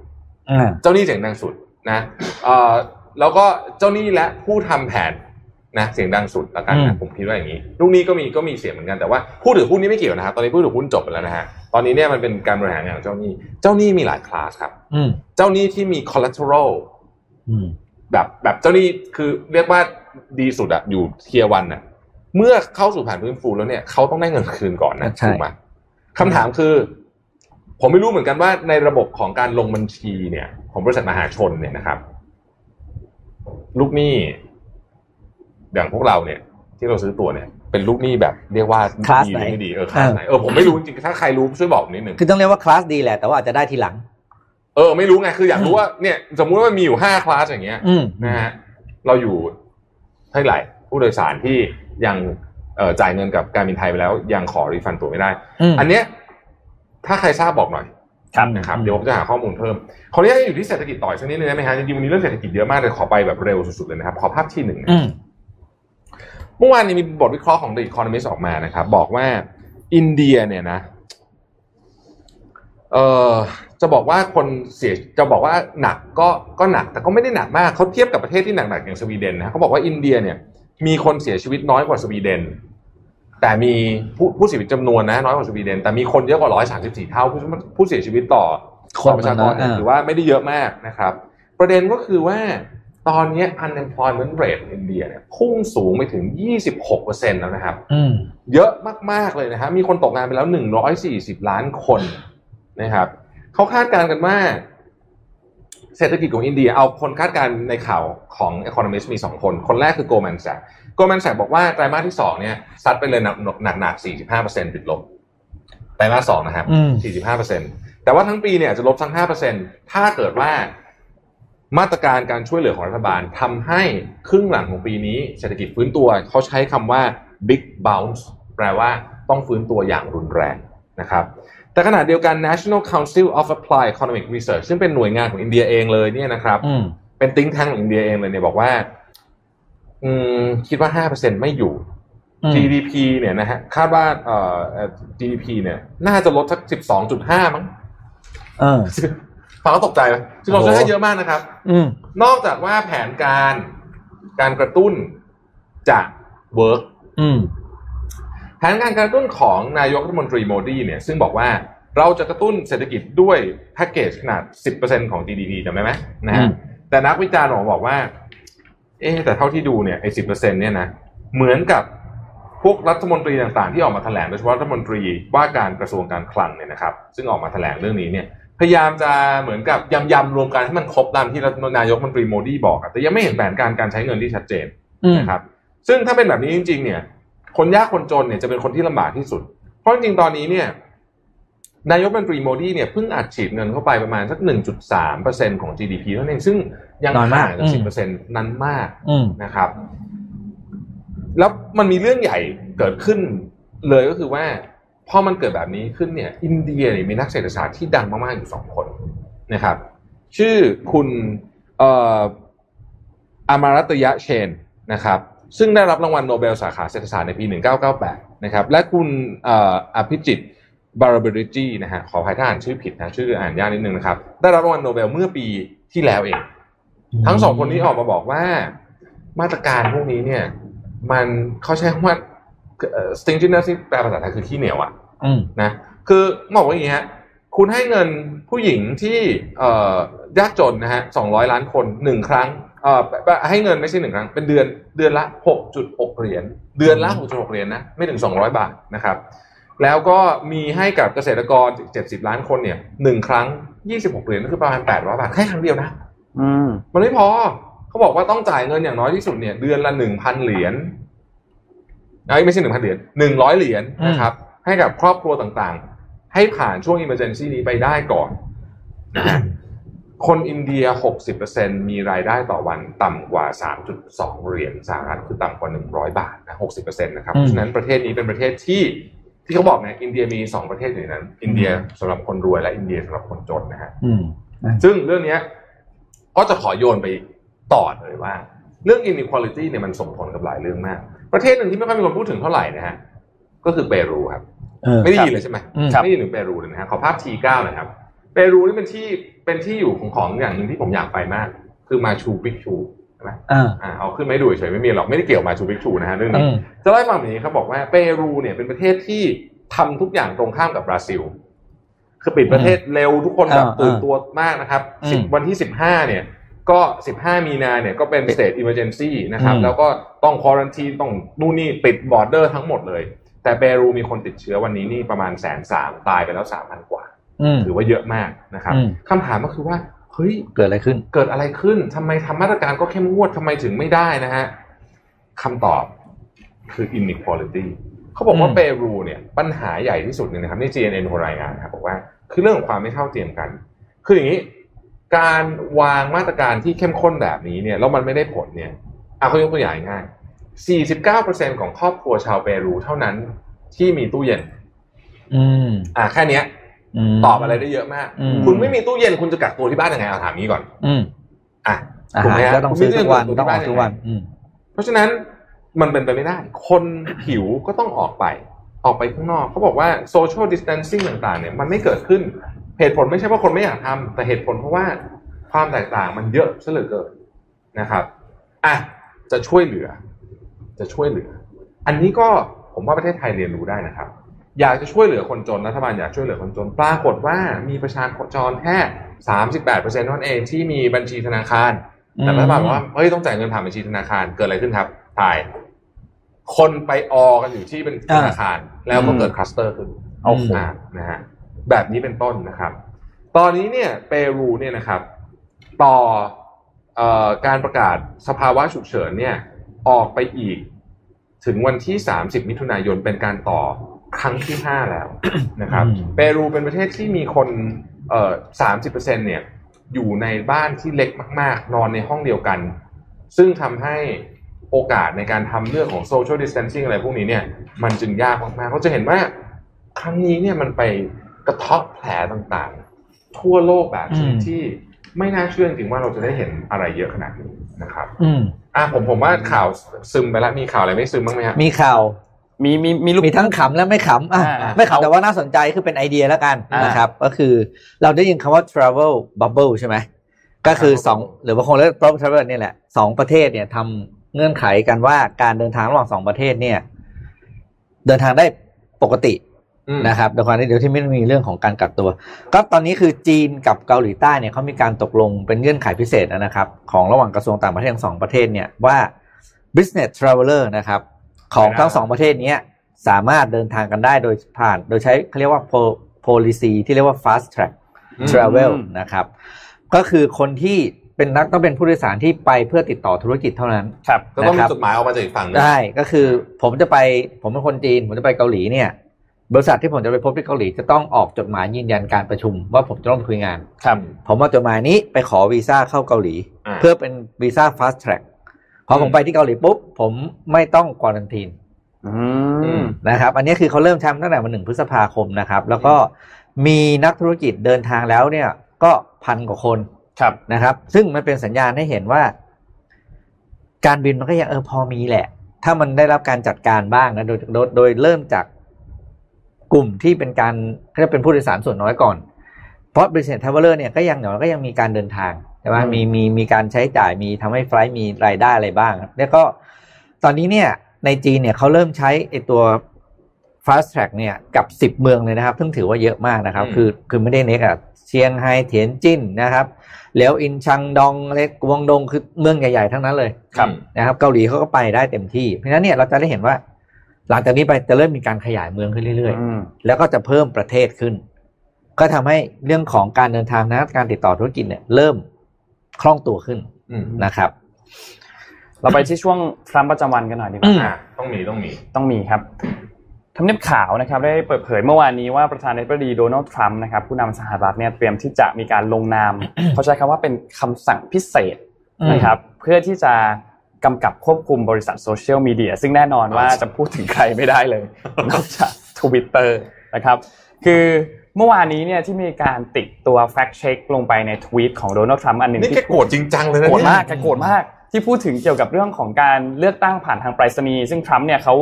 อ่าเจ้าหนี้เสียงดังสุดนะเอ่อแล้วก็เจ้าหนี้และผู้ทำแผน นะเสียงดังสุดแล้วกันอืนะมผมคิดว่าอย่างนี้ลูกหนี้ก็มีก็มีเสียงเหมือนกันแต่ว่าผู้ถือหุ้นนี่ไม่เกี่ยวนะครับ ตอนนี้ผู้ถือหุ้นจบไปแล้วนะฮะตอนนี้เนี่ยมันเป็นการบริหารงานของเจ้าหนี้ เจ้าหนี้มีหลายคลาสครับอืมเจ้าหนี้ที่มี collateral อืมแบบแบบเจ้าหนี้คือเรียกว่าดีสุดอะอยู่เทียวันน่ะเมื่อเข้าสู่ผ่านฟื้นฟูแล้วเนี่ยเขาต้องได้เงินคืนก่อนนะใช่ถูกไหมคำถามคือ ผมไม่รู้เหมือนกันว่าในระบบของการลงบัญชีเนี่ย ของบริษัทมหาชนเนี่ยนะครับ ลูกหนี้ อย่างพวกเราเนี่ย ที่เราซื้อตัวเนี่ยเป็นลูกหนี้แบบเรียกว่าคลาสดีไหนรือไม่ดีเออคลาสไหนเออผมไม่รู้จริงๆถ้าใครรู้ช่วยบอกผมนิดหนึ่งคือต้องเรียกว่าคลาสดีแหละแต่ว่าอาจจะได้ทีหลัง เออ ไม่รู้ไงคืออยากรู้ว่าเนี่ย สมมุติว่ามันมีอยู่ห้าคลาสอย่างเงี้ยอืมนะฮะเราอยู่เท่าไหร่ผู้โดยสารที่ยังเอ่อจ่ายเงินกับการบินไทยไปแล้ว ยังขอ refund ตั๋วไม่ได้อืมอันเนี้ยถ้าใครทราบบอกหน่อยครับนะครับเดี๋ยวผมจะหาข้อมูลเพิ่มขออนุญาตอยู่ที่เศรษฐกิจต่ออีกสักนิดนึงได้ไหมฮะจริงๆวันนี้เรื่องเศรษฐกิจเยอะมากเลยขอไปแบบเร็วสุดๆเลยนะครับ ขอภาพที่หนึ่งนะอืม เมื่อวานนี้มีบทวิเคราะห์ของ The Economist ออกมานะครับ บอกว่าอินเดียเนี่ยนะเออจะบอกว่าคนเสียชีวิตจะบอกว่าหนักก็ก็หนักแต่ก็ไม่ได้หนักมากเขาเทียบกับประเทศที่หนักๆอย่างสวีเดนนะเขาบอกว่าอินเดียเนี่ยมีคนเสียชีวิตน้อยกว่าสวีเดน แต่มีผู้ผู้เสียชีวิตจำนวนนะน้อยกว่าสวีเดน แต่มีคนเยอะกว่าร้อยสามสิบสี่เท่าผู้ผู้เสียชีวิตต่อคนต่อประชากรมันน้อยอ่าถือว่าไม่ได้เยอะมากนะครับ ประเด็นก็คือว่า ตอนนี้ unemployment rate ของอินเดียเนี่ยพุ่งสูงไปถึง 26%แล้วนะครับอืมเยอะมาก ๆ เลยนะครับมีคนตกงานไปแล้ว 140 ล้านคนนะครับเขาคาดการณ์กันว่า เศรษฐกิจของอินเดียเอาคนคาดการณ์ในข่าวของ Economist มี 2 คน คนแรกคือ Goldman Sachs Goldman Sachs บอกว่าไตรมาสที่ 2 เนี่ยซัดไปเลยหนักหนักหนัก45%ติดลบไตรมาสสองนะครับอืม45เปอร์เซ็นแต่ว่าทั้งปีเนี่ยอาจจะลบทั้ง5เปอร์เซ็นถ้าเกิดว่า มาตรการการช่วยเหลือของรัฐบาลทำให้ครึ่งหลังของปีนี้เศรษฐกิจฟื้นตัวเขาใช้คำว่า big bounce แปลว่าต้องฟื้นตัวอย่างรุนแรงนะครับแต่ขณะเดียวกัน National Council of Applied Economic Research ซึ่งเป็นหน่วยงานของอินเดียเองเลยเนี่ยนะครับอืมเป็นติ้งแทงของอินเดียเองเลยเนี่ยบอกว่า อืมคิดว่า5%ไม่อยู่อืม GDP เนี่ยนะฮะคาดว่าเอ่อเอ่อ GDP เนี่ย น่าจะลดสัก12.5มั้งเออ ฟังแล้วตกใจไหมโอ้โห12.5เยอะมากนะครับ อืมนอกจากว่าแผนการการกระตุ้นจะwork อืมแผนการกระตุ้นของนายกรัฐมนตรีโมดีเนี่ย ซึ่งบอกว่าเราจะกระตุ้นเศรษฐกิจด้วยแพ็กเกจขนาด 10%ของ GDP จำได้ไหมนะฮะอืมแต่นักวิจารณ์ออกบอกว่า เอ๊ะแต่เท่าที่ดูเนี่ยไอ้สิบเนี่ยนะเหมือนกับพวกรัฐมนตรีต่างๆ ที่ออกมาแถลงโดยเฉพาะรัฐมนตรีว่าการกระทรวงการคลังเนี่ยนะครับ ซึ่งออกมาแถลงเรื่องนี้เนี่ย พยายามจะเหมือนกับยำยำๆรวมกันให้มันครบตามที่รัฐนายกรัฐมนตรีโมดีบอกอะแต่ยังไม่เห็นแผนการการใช้เงินที่ชัดเจนอืมนะครับ ซึ่งถ้าเป็นแบบนี้จริง ๆ เนี่ย คนยากคนจนเนี่ยจะเป็นคนที่ลำบากที่สุด เพราะจริงๆตอนนี้เนี่ยนายกรัฐมนตรีโมดีเนี่ยเพิ่งอัดฉีดเงินเข้าไปประมาณสัก 1.3%ของ GDP เท่านั้นเองซึ่งยังน้อยมากห่างกับอืม10%นั้นมากอืมนะครับ แล้วมันมีเรื่องใหญ่เกิดขึ้นเลยก็คือว่า พอมันเกิดแบบนี้ขึ้นเนี่ยอินเดียเนี่ยมีนักเศรษฐศาสตร์ที่ดังมากๆอยู่สองคนนะครับ ชื่อคุณเอ่ออามารัตยะเชนนะครับ ซึ่งได้รับรางวัลโนเบลสาขาเศรษฐศาสตร์ในปี 1998 นะครับ และคุณอภิจิตบาราเบริจีนะฮะขออภัยถ้าอ่านชื่อผิดนะชื่ออ่านยากนิดนึงนะครับ ได้รับรางวัลโนเบลเมื่อปีที่แล้วเอง ทั้งสองคนนี้ออกมาบอกว่า มาตรการพวกนี้เนี่ย มันเขาใช้คว่า stinginess ที่แปลภาษาไทยคือขี้เหนียวอะอืมนะคือบอกว่าอย่างนี้ฮะคุณให้เงินผู้หญิงที่เอ่อยากจนนะฮะสองร้อยล้านคนหนึ่งครั้งเอ่อให้เงินไม่ใช่หนึ่งครั้ง เป็นเดือนเดือนละหกจุดหกเหรียญเดือนละหกจุดหกเหรียญนะไม่ถึงสองร้อยบาทนะครับแล้วก็มีให้กับเกษตรกรเจ็ดสิบล้านคนเนี่ยหนึ่งครั้งยี่สิบหกเหรียญก็คือประมาณแปดร้อยบาทแค่ครั้งเดียวนะอืมมันไม่พอเขาบอกว่าต้องจ่ายเงินอย่างน้อยที่สุดเนี่ย เดือนละหนึ่งพันเหรียญ ไอ้ยไม่ใช่หนึ่งพันเหรียญหนึ่งร้อยเหรียญนะครับ ให้กับครอบครัวต่างๆ ให้ผ่านช่วง emergency นี้ไปได้ก่อนนะฮะคนอินเดีย 60%มีรายได้ต่อวันต่ำกว่า 3.2 เหรียญสหรัฐคือต่ำกว่า 100 บาทนะ 60%นะครับเพราะฉะนั้นประเทศนี้เป็นประเทศที่ที่เขาบอกนะอินเดียมี 2 ประเทศอยู่ในนั้น อินเดียสำหรับคนรวยและอินเดียสำหรับคนจนนะฮะอืมซึ่งเรื่องเนี้ยก็จะขอโยนไปต่อเลยว่า เรื่อง inequality เนี่ยมันส่งผลกับหลายเรื่องมาก ประเทศหนึ่งที่ไม่ค่อยมีคนพูดถึงเท่าไหร่นะฮะก็คือเปรูครับเออไม่ได้ยินเลยใช่ไหมอืมไม่ได้ยินถึงเปรูเลยนะฮะขอภาพ T9 หน่อยครับเปรูนี่เป็นที่เป็นที่อยู่ของของอย่างหนึ่งที่ผมอยากไปมาก คือมาชูปิกชูใช่ไหมอ่าอ่าเอาขึ้นมาให้ดูเฉยๆไม่มีหรอกไม่ได้เกี่ยวกับมาชูปิกชูนะฮะเรื่องอืนี้มจะเล่าให้ฟังแบบนี้ครับบอกว่าเปรูเนี่ยเป็นประเทศที่ทำทุกอย่างตรงข้ามกับบราซิลคือปิดประเทศเร็วทุกคนแบบอ่าตื่นตัวมากนะครับอืมสิบวันที่สิบห้าเนี่ย ก็สิบห้ามีนาเนี่ยก็เป็น state emergency นะครับอืมแล้วก็ต้องควอรันทีต้องนู่นนี่ปิดบอร์เดอร์ทั้งหมดเลย แต่เปรูมีคนติดเชื้อวันนี้นี่ประมาณแสนสามตายไปแล้วสามพันกว่าอืมถือว่าเยอะมากนะครับอืมคำถามก็คือว่าเฮ้ยเกิดอะไรขึ้น เกิดอะไรขึ้นทำไมทำมาตรการก็เข้มงวดทำไมถึงไม่ได้นะฮะคำตอบคือ inequality เขาบอกว่าอืมเปรูเนี่ยปัญหาใหญ่ที่สุดเนี่ยนะครับนี่ CNN เขารายงานนะครับบอกว่าคือเรื่องของความไม่เท่าเทียมกัน คืออย่างนี้ การวางมาตรการที่เข้มข้นแบบนี้เนี่ยแล้วมันไม่ได้ผลเนี่ยเอาเขายกตัวอย่างง่าย 49%ของครอบครัวชาวเปรูเท่านั้นที่มีตู้เย็น อืม อ่าแค่เนี้ยมตอบอะไรได้เยอะมากอืมคุณไม่มีตู้เย็นคุณจะกักตัวที่บ้านยังไงเอาถามนี้ก่อน อืม อะอาถูกหารไหมฮะก็ต้องซื้อทุกวันคุณมีต้องออกเรื่ทุองกวันอยู่อืมเพราะฉะนั้นมันเป็นไปไม่ได้ คนหิวก็ต้องออกไป ออกไปข้างนอก เขาบอกว่า social distancing ต่างๆ เนี่ยมันไม่เกิดขึ้น เหตุผลไม่ใช่ว่าคนไม่อยากทำแต่เหตุผลเพราะว่าความแตกต่างมันเยอะซะเหลือเกินนะครับอะจะช่วยเหลือ จะช่วยเหลือ อันนี้ก็ผมว่าประเทศไทยเรียนรู้ได้นะครับ อยากจะช่วยเหลือคนจนรัฐบาลอยากช่วยเหลือคนจนปรากฏว่ามีประชากรแค่สามสิบแปดเปอร์เซ็นต์นั่นเองที่มีบัญชีธนาคารแต่รัฐบาลบอกว่าเฮ้ยต้องจ่ายเงินผ่านบัญชีธนาคารเกิดอะไรขึ้นครับถ่ายคนไปออกันอยู่ที่เป็นธนาคาร แล้วก็เกิดคลัสเตอร์ขึ้นโอ้โหอ่านะฮะ แบบนี้เป็นต้นนะครับ ตอนนี้เนี่ยเปรูเนี่ยนะครับ ต่อเอ่อการประกาศสภาวะฉุกเฉินเนี่ยออกไปอีกถึงวันที่ 30 มิถุนายนเป็นการต่อครั้งที่ห้าแล้วนะครับอืมเปรูเป็นประเทศที่มีคนเอ่อสามสิบเปอร์เซ็นเนี่ยอยู่ในบ้านที่เล็กมาก ๆ นอนในห้องเดียวกัน ซึ่งทำให้โอกาสในการทำเรื่องของ social distancing อะไรพวกนี้เนี่ย มันจึงยากมากๆเราจะเห็นว่าครั้งนี้เนี่ยมันไป กระเทาะแผลต่างๆ ทั่วโลกแบบชนิดอืมที่ไม่น่าเชื่อจริงๆว่าเราจะได้เห็นอะไรเยอะขนาดนี้นะครับ อืมอะผมผมว่าข่าวซึมไปแล้วมีข่าวอะไรไม่ซึมบ้างไหมฮะมีข่าวมีมีมีลูกมีทั้งขำและไม่ขำอะอ่าไม่ขำแต่ว่าน่าสนใจคือเป็นไอเดียแล้วกันอ่านนะครับ ก็คือเราได้ยินคำว่า travel bubble ใช่ไหมก็คือสองหรือบางคนเรียก global travel นี่แหละสองประเทศเนี่ยทำเงื่อนไขกันว่าการเดินทางระหว่างสองประเทศเนี่ย เดินทางได้ปกติอืม นะครับโดยความที่เดี๋ยวที่ไม่มีเรื่องของการกักตัว ก็ตอนนี้คือจีนกับเกาหลีใต้เนี่ยเขามีการตกลงเป็นเงื่อนไขพิเศษนะครับ ของระหว่างกระทรวงต่างประเทศทั้งสองประเทศเนี่ยว่า business traveler นะครับ ของทั้งสองประเทศเนี้ยสามารถเดินทางกันได้โดยผ่านโดยใช้เขาเรียกว่า po- policy ที่เรียกว่า fast track อืม travel อืมนะครับ ก็คือคนที่เป็นนักต้องเป็นผู้โดยสารที่ไปเพื่อติดต่อธุรกิจเท่านั้น ครับก็ต้องมีนะครับจดหมายออกมาจากอีกฝั่งหนึงได้ก็คือผมจะไปผมเป็นคนจีน ผมจะไปเกาหลีเนี่ย บริษัทที่ผมจะไปพบที่เกาหลีจะต้องออกจดหมายยืนยันการประชุม ว่าผมจะต้องไปคุยงานครับผมเอาจดหมายนี้ไปขอวีซ่าเข้าเกาหลีอ่าเพื่อเป็นวีซ่า fast track พอผมอืมไปที่เกาหลีปุ๊บผมไม่ต้องควอรันทีนอือืมมนะครับ อันนี้คือเขาเริ่มใช้มาตั้งแต่วันหนึ่งพฤษภาคมนะครับ แล้วก็มีนักธุรกิจเดินทางแล้วเนี่ย ก็พันกว่าคนครับนะครับ ซึ่งมันเป็นสัญญาณให้เห็นว่า การบินมันก็ยังเออพอมีแหละ ถ้ามันได้รับการจัดการบ้างนะโดยโดยโดยเริ่มจาก กลุ่มที่เป็นการเขาเรียกเป็นผู้โดยสารส่วนน้อยก่อน เพราะ business traveler เนี่ยก็ยังอย่างน้อยก็ยังมีการเดินทางใช่ไหมอืมมีมีมีการใช้จ่ายมีทำให้ไฟลท์มีรายได้อะไรบ้างครับแล้วก็ตอนนี้เนี่ยในจีนเนี่ยเขาเริ่มใช้ไอตัว fast track เนี่ยกับสิบเมืองเลยนะครับซึ่งถือว่าเยอะมากนะครับอืมคือคือไม่ได้เน็กอะเชียงไฮ้เถียนจิ้นนะครับแล้วอินชังดองอะไรกวงดงคือเมืองใหญ่ๆทั้งนั้นเลยครับนะครับ เกาหลีเขาก็ไปได้เต็มที่ เพราะฉะนั้นเนี่ยเราจะได้เห็นว่า หลังจากนี้ไปจะเริ่มมีการขยายเมืองขึ้นเรื่อยอืมๆแล้วก็จะเพิ่มประเทศขึ้น ก็ทำให้เรื่องของการเดินทางนะการติดต่อธุรกิจเนี่ย เริ่มคล่องตัวขึ้นอืมนะครับ เราไปที่ช่วงทรัมป์ประจำวันกันหน่อยดีกอืว่ามอะต้องมีต้องมีต้องมีครับทำเนียบข่าวนะครับได้เปิดเผยเมื่อวานนี้ว่าประธานาธิบดีโดนัลด์ทรัมป์นะครับผู้นำสหรัฐเนี่ยเตรียมที่จะมีการลงนามเขาใช้คำว่าเป็นคำสั่งพิเศษนะครับ เพื่อที่จะ กำกับควบคุมบริษัทโซเชียลมีเดียซึ่งแน่นอนว่าจะพูดถึงใครไม่ได้เลย นอกจากทวิตเตอร์นะครับ คือเมื่อวานนี้เนี่ยที่มีการติดตัวแฟก t ์เช็คลงไปในทวีตของโดนัลด์ทรัมป์อันหนึ่งนี่ที่แกโกรธจริงจังเลยนะโกรธเนี่ยมากแกโกรธมากที่พูดถึงเกี่ยวกับเรื่องของการเลือกตั้งผ่านทางไปรษณีย์ซึ่งทรัมป์เนี่ยเขา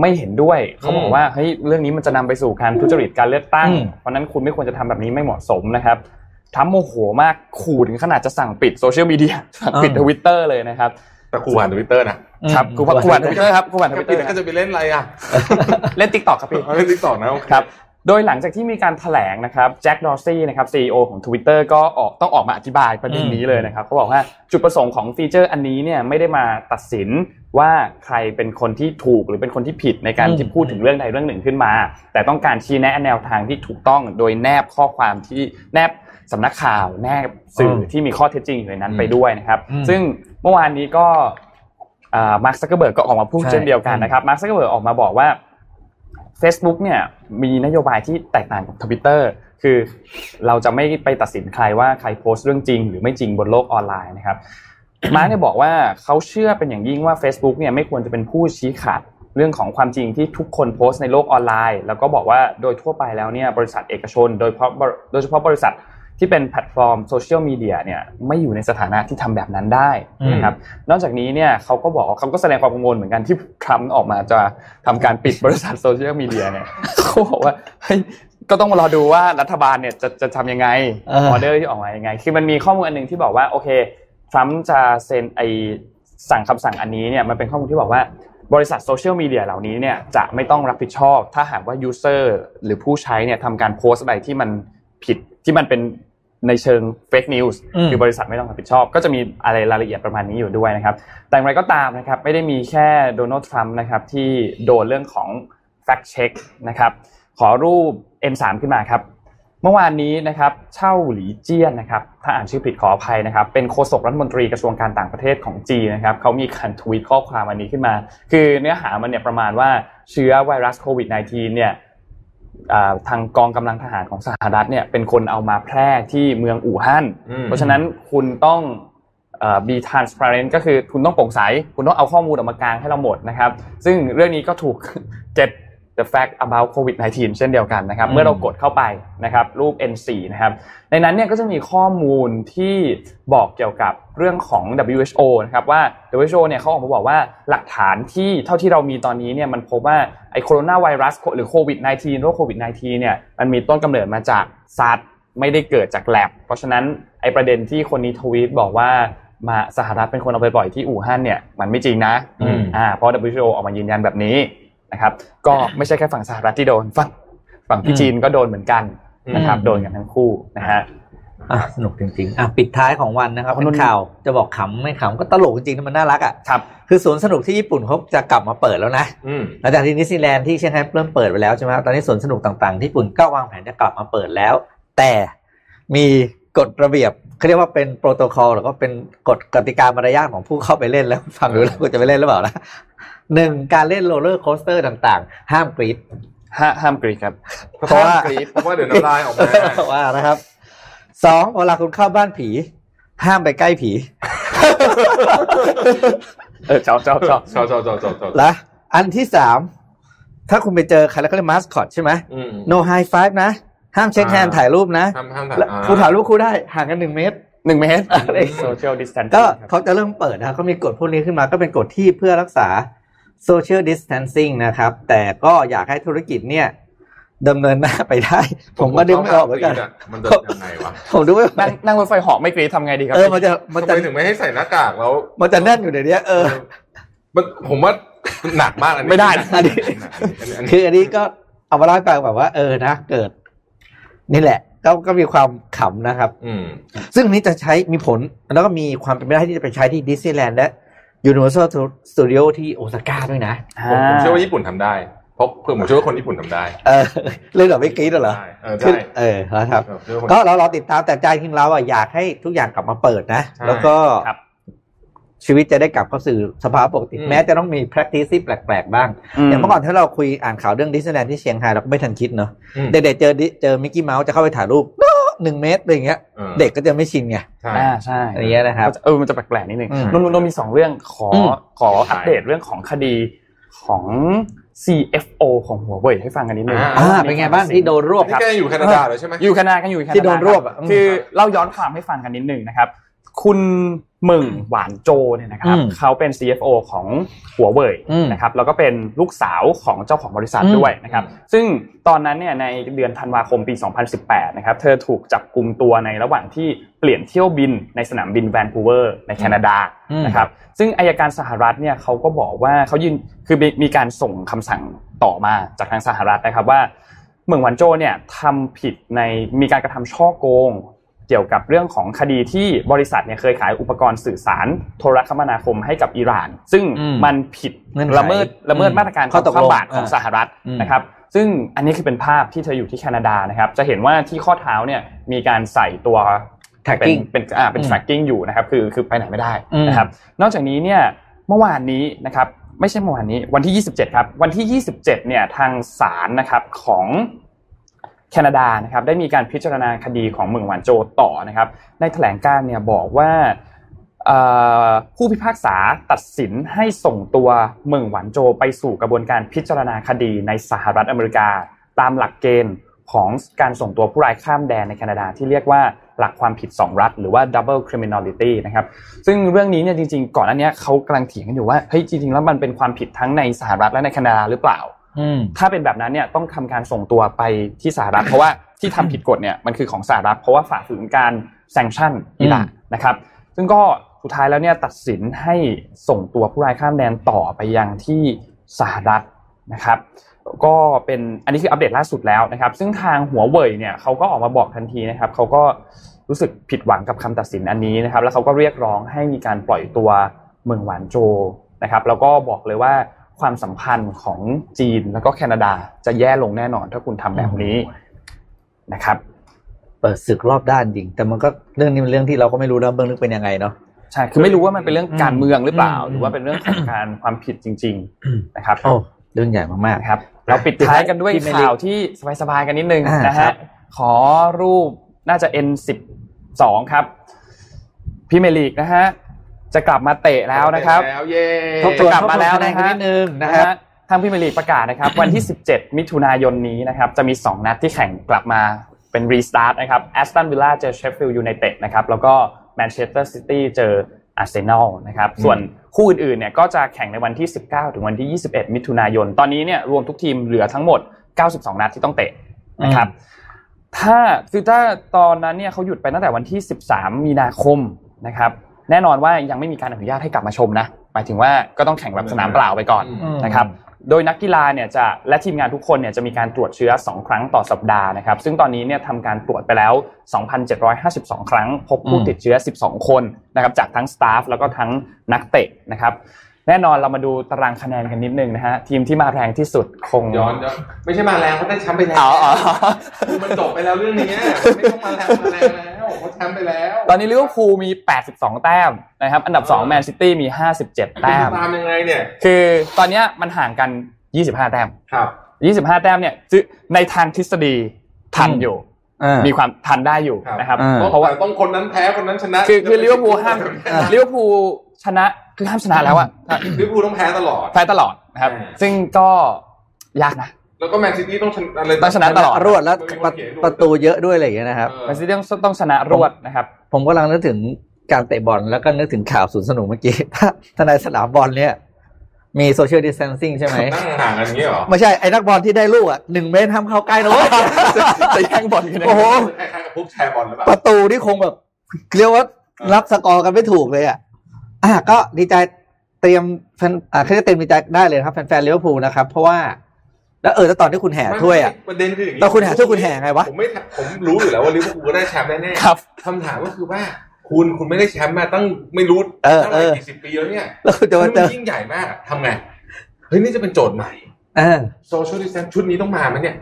ไม่เห็นด้วยเขาบอกว่าเฮ้ยเรื่องนี้มันจะนำไปสู่การทุจริตการเลือกตั้งอืมเพราะฉะนั้นคุณไม่ควรจะทำแบบนี้ไม่เหมาะสมนะครับทรัมป์โมโหมากขู่ถึงขนาดจะสั่งปิด social media สั่งปิดทวิตเตอร์เลยนะครับ แต่กูผ่านทวิตเตอร์นะครับกูผ่านกูผ่านทวิตเตอร์ครับกูผ่านทถ้าวิตเตปิอดร์ก็จะไปเล่นอะไรอะเล่น TikTok ครับพี่เอาเล่น TikTok นะโอเคครับโดยหลังจากที่มีการแถลงนะครับ Jack Dorsey นะครับ CEO ของ Twitter ก็ออกต้องออกมาอธิบายประเด็นนี้เลยนะครับเขาบอกว่าจุดประสงค์ของ feature อันนี้เนี่ยไม่ได้มาตัดสินว่าใครเป็นคนที่ถูกหรือเป็นคนที่ผิดในการอืมที่พูดถึงเรื่องใดเรื่องหนึ่งขึ้นมา แต่ต้องการชี้แนะแนวทางที่ถูกต้องโดยแนบข้อความที่แนบ สำนักข่าวแนบสื่อที่มีข้อเท็จจริงอยู่ในนั้นไปด้วยนะครับอืมซึ่งเมื่อวานนี้ก็มาร์คซักเกอร์เบิร์กก็ออกมาพูดใช่เช่นเดียวกันนะครับมาร์คซักเกอร์เบิร์กออกมาบอกว่า Facebook เนี่ยมีนโยบายที่แตกต่างกับ Twitter คือเราจะไม่ไปตัดสินใครว่าใครโพสต์เรื่องจริง หรือไม่จริงบนโลกออนไลน์นะครับมาร์กเนี่ยบอกว่าเขาเชื่อเป็นอย่างยิ่งว่า Facebook เนี่ยไม่ควรจะเป็นผู้ชี้ขาดเรื่องของความจริงที่ทุกคนโพสต์ในโลกออนไลน์ แล้วก็บอกว่าโดยทั่วไปแล้วเนี่ยบริษัทเอกชน โดยเฉพาะโดยเฉพาะบริษัท ที่เป็นแพลตฟอร์มโซเชียลมีเดียเนี่ยไม่อยู่ในสถานะที่ทำแบบนั้นได้นะครับนอกจากนี้เนี่ยเขาก็บอกว่าเขาก็แสดงความกังวลเหมือนกันที่ทรัมป์ออกมาจะทำการปิดบริษัทโซเชียลมีเดียเนี่ยเขาบอกว่าเฮ้ยก็ต้องมารอดูว่ารัฐบาลเนี่ยจะจะทำยังไงเออออเดอร์ที่ออกมายังไง คือมันมีข้อมูลอันหนึ่งที่บอกว่าโอเคทรัมป์จะเซ็นไอ้สั่งคำสั่งอันนี้เนี่ยมันเป็นข้อมูลที่บอกว่าบริษัทโซเชียลมีเดียเหล่านี้เนี่ยจะไม่ต้องรับผิดชอบ ถ้าหากว่า userหรือผู้ใช้เนี่ยทำการโพสต์อะไรที่มันผิดที่มันเป็น ในเชิง fake news อืมคือบริษัทไม่ต้องรับผิดชอบ ก็จะมีอะไรรายละเอียดประมาณนี้อยู่ด้วยนะครับ แต่อย่างไรก็ตามนะครับไม่ได้มีแค่โดนัลด์ทรัมป์นะครับที่โดนเรื่องของ fact check นะครับขอรูป M3 ขึ้นมาครับ เมื่อวานนี้นะครับจ้าวลี่เจียนนะครับถ้าอ่านชื่อผิดขออภัยนะครับ เป็นโฆษกรัฐมนตรีกระทรวงการต่างประเทศของจีนนะครับเขามีการทวีตข้อความอันนี้ขึ้นมา คือเนื้อหามันเนี่ยประมาณว่าเชื้อไวรัสโควิด -19 เนี่ยอ่า ทางกองกำลังทหารของสหรัฐเนี่ยเป็นคนเอามาแพร่ที่เมืองอู่ฮั่นอืมเพราะฉะนั้นคุณต้องเอ่อ be transparent ก็คือคุณต้องโปร่งใส คุณต้องเอาข้อมูลออกมากลางให้เราหมดนะครับ ซึ่งเรื่องนี้ก็ถูก get the fact about covid 19 เช่นเดียวกันนะครับอืมเมื่อเรากดเข้าไปนะครับ รูป N4 นะครับ ในนั้นเนี่ยก็จะมีข้อมูลที่บอกเกี่ยวกับเรื่องของ WHO นะครับว่า WHO เนี่ยเขาออกมาบอกว่าหลักฐานที่เท่าที่เรามีตอนนี้เนี่ยมันพบว่าไอโคโรนาไวรัสหรือโควิด -19 โรคโควิด -19 เนี่ยมันมีต้นกำเนิดมาจากสัตว์ไม่ได้เกิดจากแลบเพราะฉะนั้นไอประเด็นที่คนนี้ทวีตบอกว่ามาสหรัฐเป็นคนเอาไปปล่อยที่อู่ฮั่นเนี่ยมันไม่จริงนะอืมอ่าเพราะ WHO ออกมายืนยันแบบนี้ นะครับก็ไม่ใช่แค่ฝั่งสหรัฐที่โดนฝั่งฝั่งที่จีนก็โดนเหมือนกันนะครับอืมโดนกันทั้งคู่นะฮะอะสนุกจริงๆอะปิดท้ายของวันนะครับเอาเป็นนนข่าวจะบอกขำไม่ขำก็ตลกจริงๆนะมันน่ารักอะครับคือสวนสนุกที่ญี่ปุ่นเขาจะกลับมาเปิดแล้วนะอืมหลังจากที่ดิสนีย์แลนด์ที่เซี่ยงไฮ้เริ่มเปิดไปแล้วใช่ไหมครับตอนนี้สวนสนุกต่างๆที่ญี่ปุ่นก็วางแผนจะกลับมาเปิดแล้ว แต่มีกฎระเบียบเขาเรียกว่าเป็นโปรโตคอลหรือก็เป็นกฎกติกามารยาทของผู้เข้าไปเล่นแล้วฟังดูแล้วกูจะไปเล่นหรือเปล่านะ หนึ่งการเล่น roller coaster ต่างๆ ห้ามกรี๊ดห้าห้ามกรี๊ดครับ เพราะว่าห้ามกรี๊ดเพราะว่าเดี๋ยวน้ำลายออกมาว่านะครับสองเวลาคุณเข้าบ้านผี ห้ามไปใกล้ผี เออชอบชอบชอบชอบชอบชอบชอบชอบและอันที่สามถ้าคุณไปเจอใครแล้วเขาเรียกมาสคอตใช่ไหมอืม no high five นะ ห้ามเช็คแฮนด์อ่าถ่ายรูปนะห้ามห้ามถ่ายและอ่าคุณถ่ายรูปคู่ได้ห่างกันหนึ่งเมตรหนึ่งเมตรอะไร social distancing ก็ครับเขาจะเริ่มเปิดนะครับเขามีกฎพวกนี้ขึ้นมาก็เป็นกฎที่เพื่อรักษา social distancing นะครับ แต่ก็อยากให้ธุรกิจเนี่ยดำเนินหน้าไปได้ ผมก็ดึงไม่ออกเหมือนกันมันจะยังไงวะผมดูไม่ออกนั่งนั่งรถไฟเหาะไม่กรีดทำไงดีครับเออมันจะมันทำจะไมถึงไม่ให้ใส่หน้ากากแล้วมันจะแน่นอยู่ในเนี้ยเออมันผมว่าหนักมากอันนี้ไม่ได้อันนี้อันนี้อันนี้คืออันนี้ก็เอามาเล่าให้ฟังแบบว่า เออนะเกิด นี่แหละ ก็ก็มีความขำนะครับ อืมซึ่งอันนี้จะใช้มีผล แล้วก็มีความเป็นไปได้ที่จะไปใช้ที่ดิสนีย์แลนด์และ Universal Studio ที่โอซาก้าด้วยนะผมผมเชื่อว่าญี่ปุ่นทำได้เพราะเพื่อผมเชื่อว่าคนญี่ปุ่นทำได้ เออเรื่องแบบไม่กรี๊ดเหรอได้เออคือใช่เออนะครับเชื่อว่าคนก็เราเราติดตามแต่ใจจริงเราอะอยากให้ทุกอย่างกลับมาเปิดนะใช่แล้วก็ครับชีวิตจะได้กลับเข้าสู่สภาวะปกติอืมแม้จะต้องมี practice ที่แปลกๆ บ้าง อย่างเมื่อก่อนที่เราคุยอ่านข่าวเรื่องดิสนีย์แลนด์ที่เซี่ยงไฮ้เราก็ไม่ทันคิดเนอะอืมเด็กๆเจอดิเจอมิกกี้เมาส์จะเข้าไปถ่ายรูป หนึ่งเมตรอะไรอย่างเงี้ยออเด็กก็จะไม่ชินไงใช่อ่าใช่อะไรเงี้ยนะครับเออมันจะแปลกๆนิดนึงอืมนนท์นนท์มีสองเรื่องขออมขออัปเดตเรื่องของคดีของ CFO ของหัวเว่ยให้ฟังกันนิดนึงอ่าอ่าเป็นไงบ้างที่โดนรวบนี่แกยังอยู่แคนาดาเลยใช่ไหมอยู่แคนาดากันอยู่แคนาดาที่โดนรวบอะคคือเล่าย้อนความให้ฟังกันนิดนึงนะครับ คุณหมึงหวานโจเนี่ยนะครับอืมเขาเป็น CFO ของหัวเว่ยอืมนะครับแล้วก็เป็นลูกสาวของเจ้าของบริษัทอืมด้วยนะครับซึ่งตอนนั้นเนี่ยในเดือนธันวาคมปี 2018นะครับเธอถูกจับกลุ่มตัวในระหว่างที่เปลี่ยนเที่ยวบินในสนามบินแวนคูเวอร์ในแคนาดาอืมนะครับซึ่งอายการสหรัฐเนี่ยเขาก็บอกว่าเขายืนคือมีมีการส่งคำสั่งต่อมาจากทางสหรัฐนะครับว่าเหมืองหวันโจเนี่ยทำผิดในมีการกระทำช่อโกง เกี่ยวกับเรื่องของคดีที่บริษัทเนี่ยเคยขายอุปกรณ์สื่อสารโทรคมนาคมให้กับอิหร่าน ซึ่งอืมมันผิดเงื่อนไขละเมิดละเมิดอืมมาตรการข้อตกลงความบาตรของอ่าสหรัฐอืมนะครับซึ่งอันนี้คือเป็นภาพที่เธออยู่ที่แคนาดานะครับ จะเห็นว่าที่ข้อเท้าเนี่ยมีการใส่ตัว tracking เป็นเป็นอ่าเป็นอืม tracking อยู่นะครับ คือคือไปไหนไม่ได้อืมนะครับ นอกจากนี้เนี่ยเมื่อวานนี้นะครับ ไม่ใช่เมื่อวานนี้ วันที่ 27 ครับ วันที่ 27 เนี่ยทางศาลนะครับของ แคนาดานะครับได้มีการพิจารณาคดีของเมืองหวานโจต่อนะครับ ในแถลงการ์เนี่ยบอกว่าผู้พิพากษาตัดสินให้ส่งตัวเมืองหวานโจไปสู่กระบวนการพิจารณาคดีในสหรัฐอเมริกา ตามหลักเกณฑ์ของการส่งตัวผู้ร้ายข้ามแดนในแคนาดาที่เรียกว่าหลักความผิด 2 รัฐ หรือว่า double criminality นะครับซึ่งเรื่องนี้เนี่ยจริง ๆ ก่อนอันเนี้ยเขากำลังเถียงกันอยู่ว่าเฮ้ยจริงๆแล้วมันเป็นความผิดทั้งในสหรัฐและในแคนาดาหรือเปล่า ถ้าเป็นแบบนั้นเนี่ยต้องทำการส่งตัวไปที่สหรัฐเพราะว่าที่ทำผิดกฎเนี่ยมันคือของสหรัฐเพราะว่าฝ่าฝืนการแซงชั่นอิหร่านนะครับ ซึ่งก็สุดท้ายแล้วเนี่ยตัดสินให้ส่งตัวผู้ร้ายข้ามแดนต่อไปยังที่สหรัฐนะครับ ก็เป็นอันนี้คืออัปเดตล่าสุดแล้วนะครับ ซึ่งทางหัวเว่ยเนี่ยเขาก็ออกมาบอกทันทีนะครับเขาก็รู้สึกผิดหวังกับคำตัดสินอันนี้นะครับ แล้วเขาก็เรียกร้องให้มีการปล่อยตัวเมืองหวานโจนะครับ แล้วก็บอกเลยว่า ความสัมพันธ์ของจีนแล้วก็แคนาดาจะแย่ลงแน่นอน ถ้าคุณทำแบบนี้นะครับ เปิดศึกรอบด้านจริง แต่มันก็เรื่องนี้เป็นเรื่องที่เราก็ไม่รู้นะเบื้องลึกเป็นยังไงเนาะใช่คือไม่รู้ว่ามันเป็นเรื่องการเมืองหรือเปล่าอืมหรือว่าเป็นเรื่องของการความผิดจริง ๆ นะครับโอ้เรื่องใหญ่มากนะครับ เราปิดท้ายกันด้วยพรีเมียร์ลีกข่าวที่สบายๆกันนิดนึงอ่านนะครัฮะบขอรูปน่าจะ N12 ครับพรีเมียร์ลีกนะฮะ จะกลับมาเตะแล้วนะครับแล้วเย้ๆทบทวนกลับมาแล้วทบทวนคะแนนกันนิดนึงนะคนะรับฮะทางพรีเมียร์ลีกประกาศนะครับ วันที่ 17 มิถุนายนนี้นะครับจะมี 2 นัดที่แข่งกลับมาเป็น restart นะครับแอสตันวิลล่าเจอเชฟฟิลด์ยูไนเต็ดนะครับแล้วก็แมนเชสเตอร์ซิตี้เจออาร์เซนอลนะครับส่วนคู่อื่นๆเนี่ยก็จะแข่งในวันที่ 19 ถึงวันที่ 21 มิถุนายน ตอนนี้เนี่ยรวมทุกทีมเหลือทั้งหมด 92 นัดที่ต้องเตะนะครับถ้าคือถ้าตอนนั้นเนี่ยเขาหยุดไปตั้งแต่วันที่ 13 มีนาคมนะครับ แน่นอนว่ายังไม่มีการอนุญาตให้กลับมาชมนะหมายถึงว่าก็ต้องแข่งแบบสนามเปล่าไปก่อนอืมนะครับโดยนักกีฬาเนี่ยจะและทีมงานทุกคนเนี่ยจะมีการตรวจเชื้อ 2 ครั้งต่อสัปดาห์นะครับ ซึ่งตอนนี้เนี่ยทำการตรวจไปแล้ว 2,752 ครั้ง พบผู้อืมติดเชื้อ 12 คนนะครับจากทั้งสตาฟแล้วก็ทั้งนักเตะนะครับแน่นอนเรามาดูตารางคะแนนกันนิดนึงนะฮะทีมที่มาแรงที่สุดคงย้อนย้อนไม่ใช่มาแรงเขาได้แชมป์ไปแล้วอ๋ออ๋อคือมันจบไปแล้วเรื่องนี้ไม่ต้องมาแรงมาแรงแล้ว เขาแชมป์ไปแล้ว ตอนนี้ลิเวอร์พูลมี 82 แต้มนะครับอันดับ 2 แมนซิตี้มี 57 แต้มตามยังไงเนี่ยคือตอนเนี้ยมันห่างกัน 25 แต้มครับ 25 แต้มเนี่ยซึ่งในทางทฤษฎีทันอยู่อ่ามีความทันได้อยู่ครับนะครับอ่าเพเพราะราะว่าเพราะว่าต้องคนนั้นแพ้คนนั้นชนะคือคือลิเวอร์พูลห้ามอ่าลิเวอร์พูลชนะคือห้ามชนะแล้วอะลิเวอร์พูลต้องแพ้ตลอดแพ้ตลอดนะครับอ่าซึ่งก็ยากนะ แล้วก็แมนซิตี้ต้องชนะอะไรต้องชนะตลอดรวดแล้วประประตูเยอะด้วยอะไรอย่างเงี้ยนะครับแมนซิตี้ต้องต้องชนะรวดนะครับ ผมกำลังนึกถึงการเตะบอลแล้วก็นึกถึงข่าวสวนสนุกเมื่อกี้ถ้าถ้าในสนามบอลเนี่ยมีโซเชียลดิส a ทนซิ่งใช่ไหมนั่งห่างกันอย่างนี้เหรอ ไม่ใช่ ไอ้นักบอลที่ได้ลูกอะหนึ่งเมตรห้ามเข้าใกล้นะเว้ยจะแย่งบอลกันโอ้โหคล้ายๆกับพวกแชร์บอลหรือเปล่าประตูนี่คงแบบเรียกว่านับสกอร์กันไม่ถูกเลยอะอะก็ดีใจเตรียมแฟนอ่าเขาจะเตรียมดีใจได้เลยนะครับแฟนๆลิเวอร์พูลนะครับ เพราะว่า แล้วเออแล้วตอนที่คุณแห่ถ้วยอะประเด็นคืออย่างนี้แล้วคุณหาช่วยคุณแห่ไงวะผมไม่ผมรู้อยู่แล้วว่าลิเวอร์พูลก็ได้แชมป์แน่ๆครับคำถามก็คือว่าคุณคุณไม่ได้แชมป์มาตั้งไม่รู้เออเท่าไหร่เออกี่สิบปีแล้วเนี่ยแล้วคุณจะมาเจมัอนยิ่งใหญ่มากทำไงเฮ้ยนี่จะเป็นโจทย์ใหม่อ่าโซเชียลดิสแทนชุดนี้ต้องมาไหมเนี่ย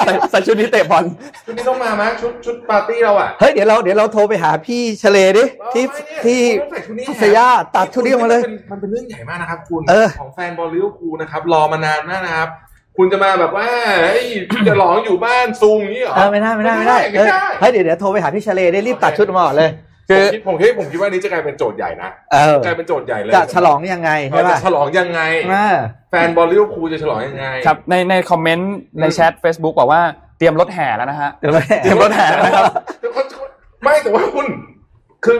ใส่ใส่ชุดนี้เตะบอลชุดนี้ต้องมาไหมชุดชุดปาร์ตี้เราอะเฮ้ยเดี๋ยวเราเดี๋ยวเราโทรไปหาพี่เฉลดิที่เอาไว้เนี่ยที่คุณต้องใส่ชุดนี้พัทยาตัดชุดนี้ออกมาเลยนมันเป็นเรื่องใหญ่มากนะครับคุณเออของแฟนบอลลิเวอร์พูลนะครับรอมานานมากนะครับคุณจะมาแบบว่าเฮ้ยจะฉลองอยู่บ้านซูมอย่างนี้เหรอเออไม่ได้ไม่ได้ไม่ได้ไม่เออได้เฮ้ยเดี๋ยวเดี๋ยวโทรไปหาพี่เฉลได้รีบตัดชุดมาก่อนเลย คือผมคิดผมคิดผมคิดว่านี้จะกลายเป็นโจทย์ใหญ่นะเออกลายเป็นโจทย์ใหญ่เลยจะฉลองยังไงเอใช่อจะป่ะฉลองยังไงอ่าแฟนบอลลิเวอร์พูลจะฉลองยังไง ครับในในคอมเมนต์ในแชท Facebook บอกว่าเตรียมรถแห่แล้วนะฮะเดี๋ยวไม่เตรียมรถแห่แล้วนะครับแต่เขาไม่แต่ว่าคุณคือ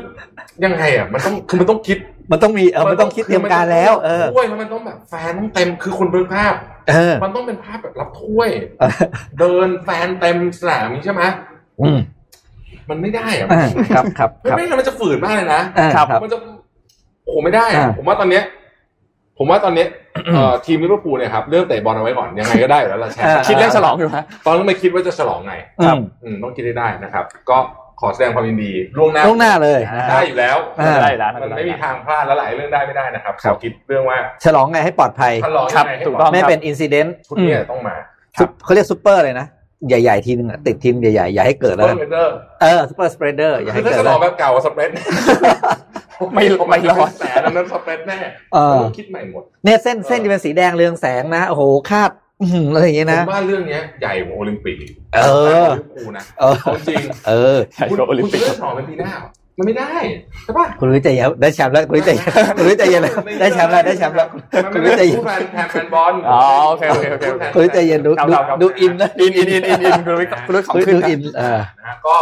ยังไงอะมันต้องคือมันต้องคิด มันต้องมีเออมันต้องคิดเตรียมการแล้วเออถ้วยแล้วมันต้องแบบแฟนต้องเต็มคือคุณเป็นภาพเออมันต้องเป็นภาพแบบรับถ้วยเออเดินแฟนเต็มสนามนี้ใช่ไหมอื มมันไม่ได้อะอ่าครับครับไม่ครับไม่งั้นมันจะฝืนมากเลยนะอ่าครับมันจะโอ้โหไม่ได้อะอ่าผมว่าตอนเนี้ย ผมว่าตอนเนี้ยเอ่อทีมลิเวอร์พูลเนี่ยครับเริ่มเตะบอลเอาไว้ก่อนยังไงก็ได้อยู่แล้วเราแชมป์คิดเรื่องฉลองอยู่ฮะตอนนั้นไม่คิดว่าจะฉลองไงครับอืมต้องคิดให้ได้นะครับ ก็ขอแสดงความยินดีล่วงหน้าล่วงหน้าเลยนะคได้รับอยู่แล้วอ่าได้แล้วมันไม่มีทางพลาดแล้วหลายเรื่องได้ไม่ได้นะครับครับขอคิดเรื่องว่า ฉลองไงให้ปลอดภัยฉลองครับยังไงให้ถูกต้องไม่เป็นอินซิเดนต์ชุดเนี้ต้องมาเขาเรียกซูเปอร์เลยนะ ใหญ่ ๆ ทีนึงอะติดทีมใหญ่ ๆ อย่าให้เกิดแล้วเพิ่กัมนเดอร์เออซูเปอร์สเปรดเดอร์อย่าคืให้อถ้าเกิดฉลแล้อวงแบบเก่าสเปรดไม่ไม่รอดแสนอันนั้นสเปรดแน่เออต้องคิดใหม่หมดเนี่ยเส้นเส้นจะเป็นสีแดงเรืองแสงนะโอ้โหคาดอื้อหืออะไรอย่างเงี้ยผนะมว่าเรื่องเนี้ยใหญ่กว่าโอลิมปิกเออลิเวอร์พูลนะเออเอาจริงเออใช่คุณก็โอลิมคุณปิกจะเลือกฉลองเป็นปีหน้าเหรอ มันไม่ได้ใช่ป่ะคุณรู้ใจเย็นได้แชมป์แล้วคุณรู้ใจเย็นคุณรู้ใจเย็นแล้วได้แชมป์แล้วได้แชมป์แล้วมันคุไม่ณรู้ได้ใจเย็นผู้แฟนแฟนแฟนบอลอ๋อโอเคโอเคโอเคโอเคคุณรู้ใจเย็นดูครับดูครับครับดูอินนะอินอินอินอินอินคุณรู้คุณรู้ของดูขึ้นดูนะอินเออนะฮะก็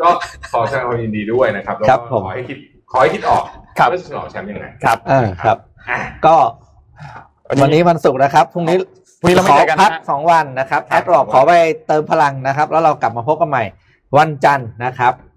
ก็ขอแสดงความยินดีด้วยนะครับแล้วครับก็ผมขอให้คิดขอให้คิดออกครับว่าจะฉลองแชมป์ยังไงครับเออครับอะก็วันนี้วันศุกร์นะครับพรุ่งนี้พรุ่งนี้เราไม่ขอเจอกันนะพักสองวันนะครับแอดรอบขอไปเติมพลังนะครับ แล้วเรากลับมาพบกันใหม่วันจันทร์นะครับอืม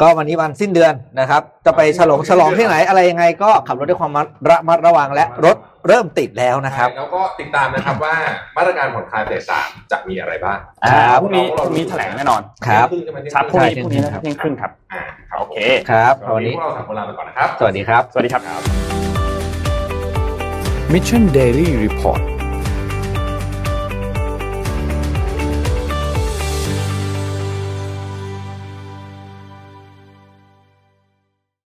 ก็วันนี้วันสิ้นเดือนนะครับ จะไปฉลองฉลองที่ไหนอะไรยังไงก็ขับรถด้วยความระมัดระวังและรถเริ่มติดแล้วนะครับ แล้วก็ติดตามนะครับว่ามาตรการผ่อนคลายเฟสสามจะมีอะไรบ้างอ่าครับพรุ่งนี้พรุ่งนี้แถลงแน่นอนครับเที่ยงงใช่ไหมเที่ยงครับพรุ่งนี้ใช่พรุ่งนี้นะครับเที่ยงครึ่งครับอ่าครับโอเคครับวัวันนนี้นี้พวกเราสามคนลาไปก่อนนะครับ สวัสดีครับ สวัสดีครับ Mission Daily Report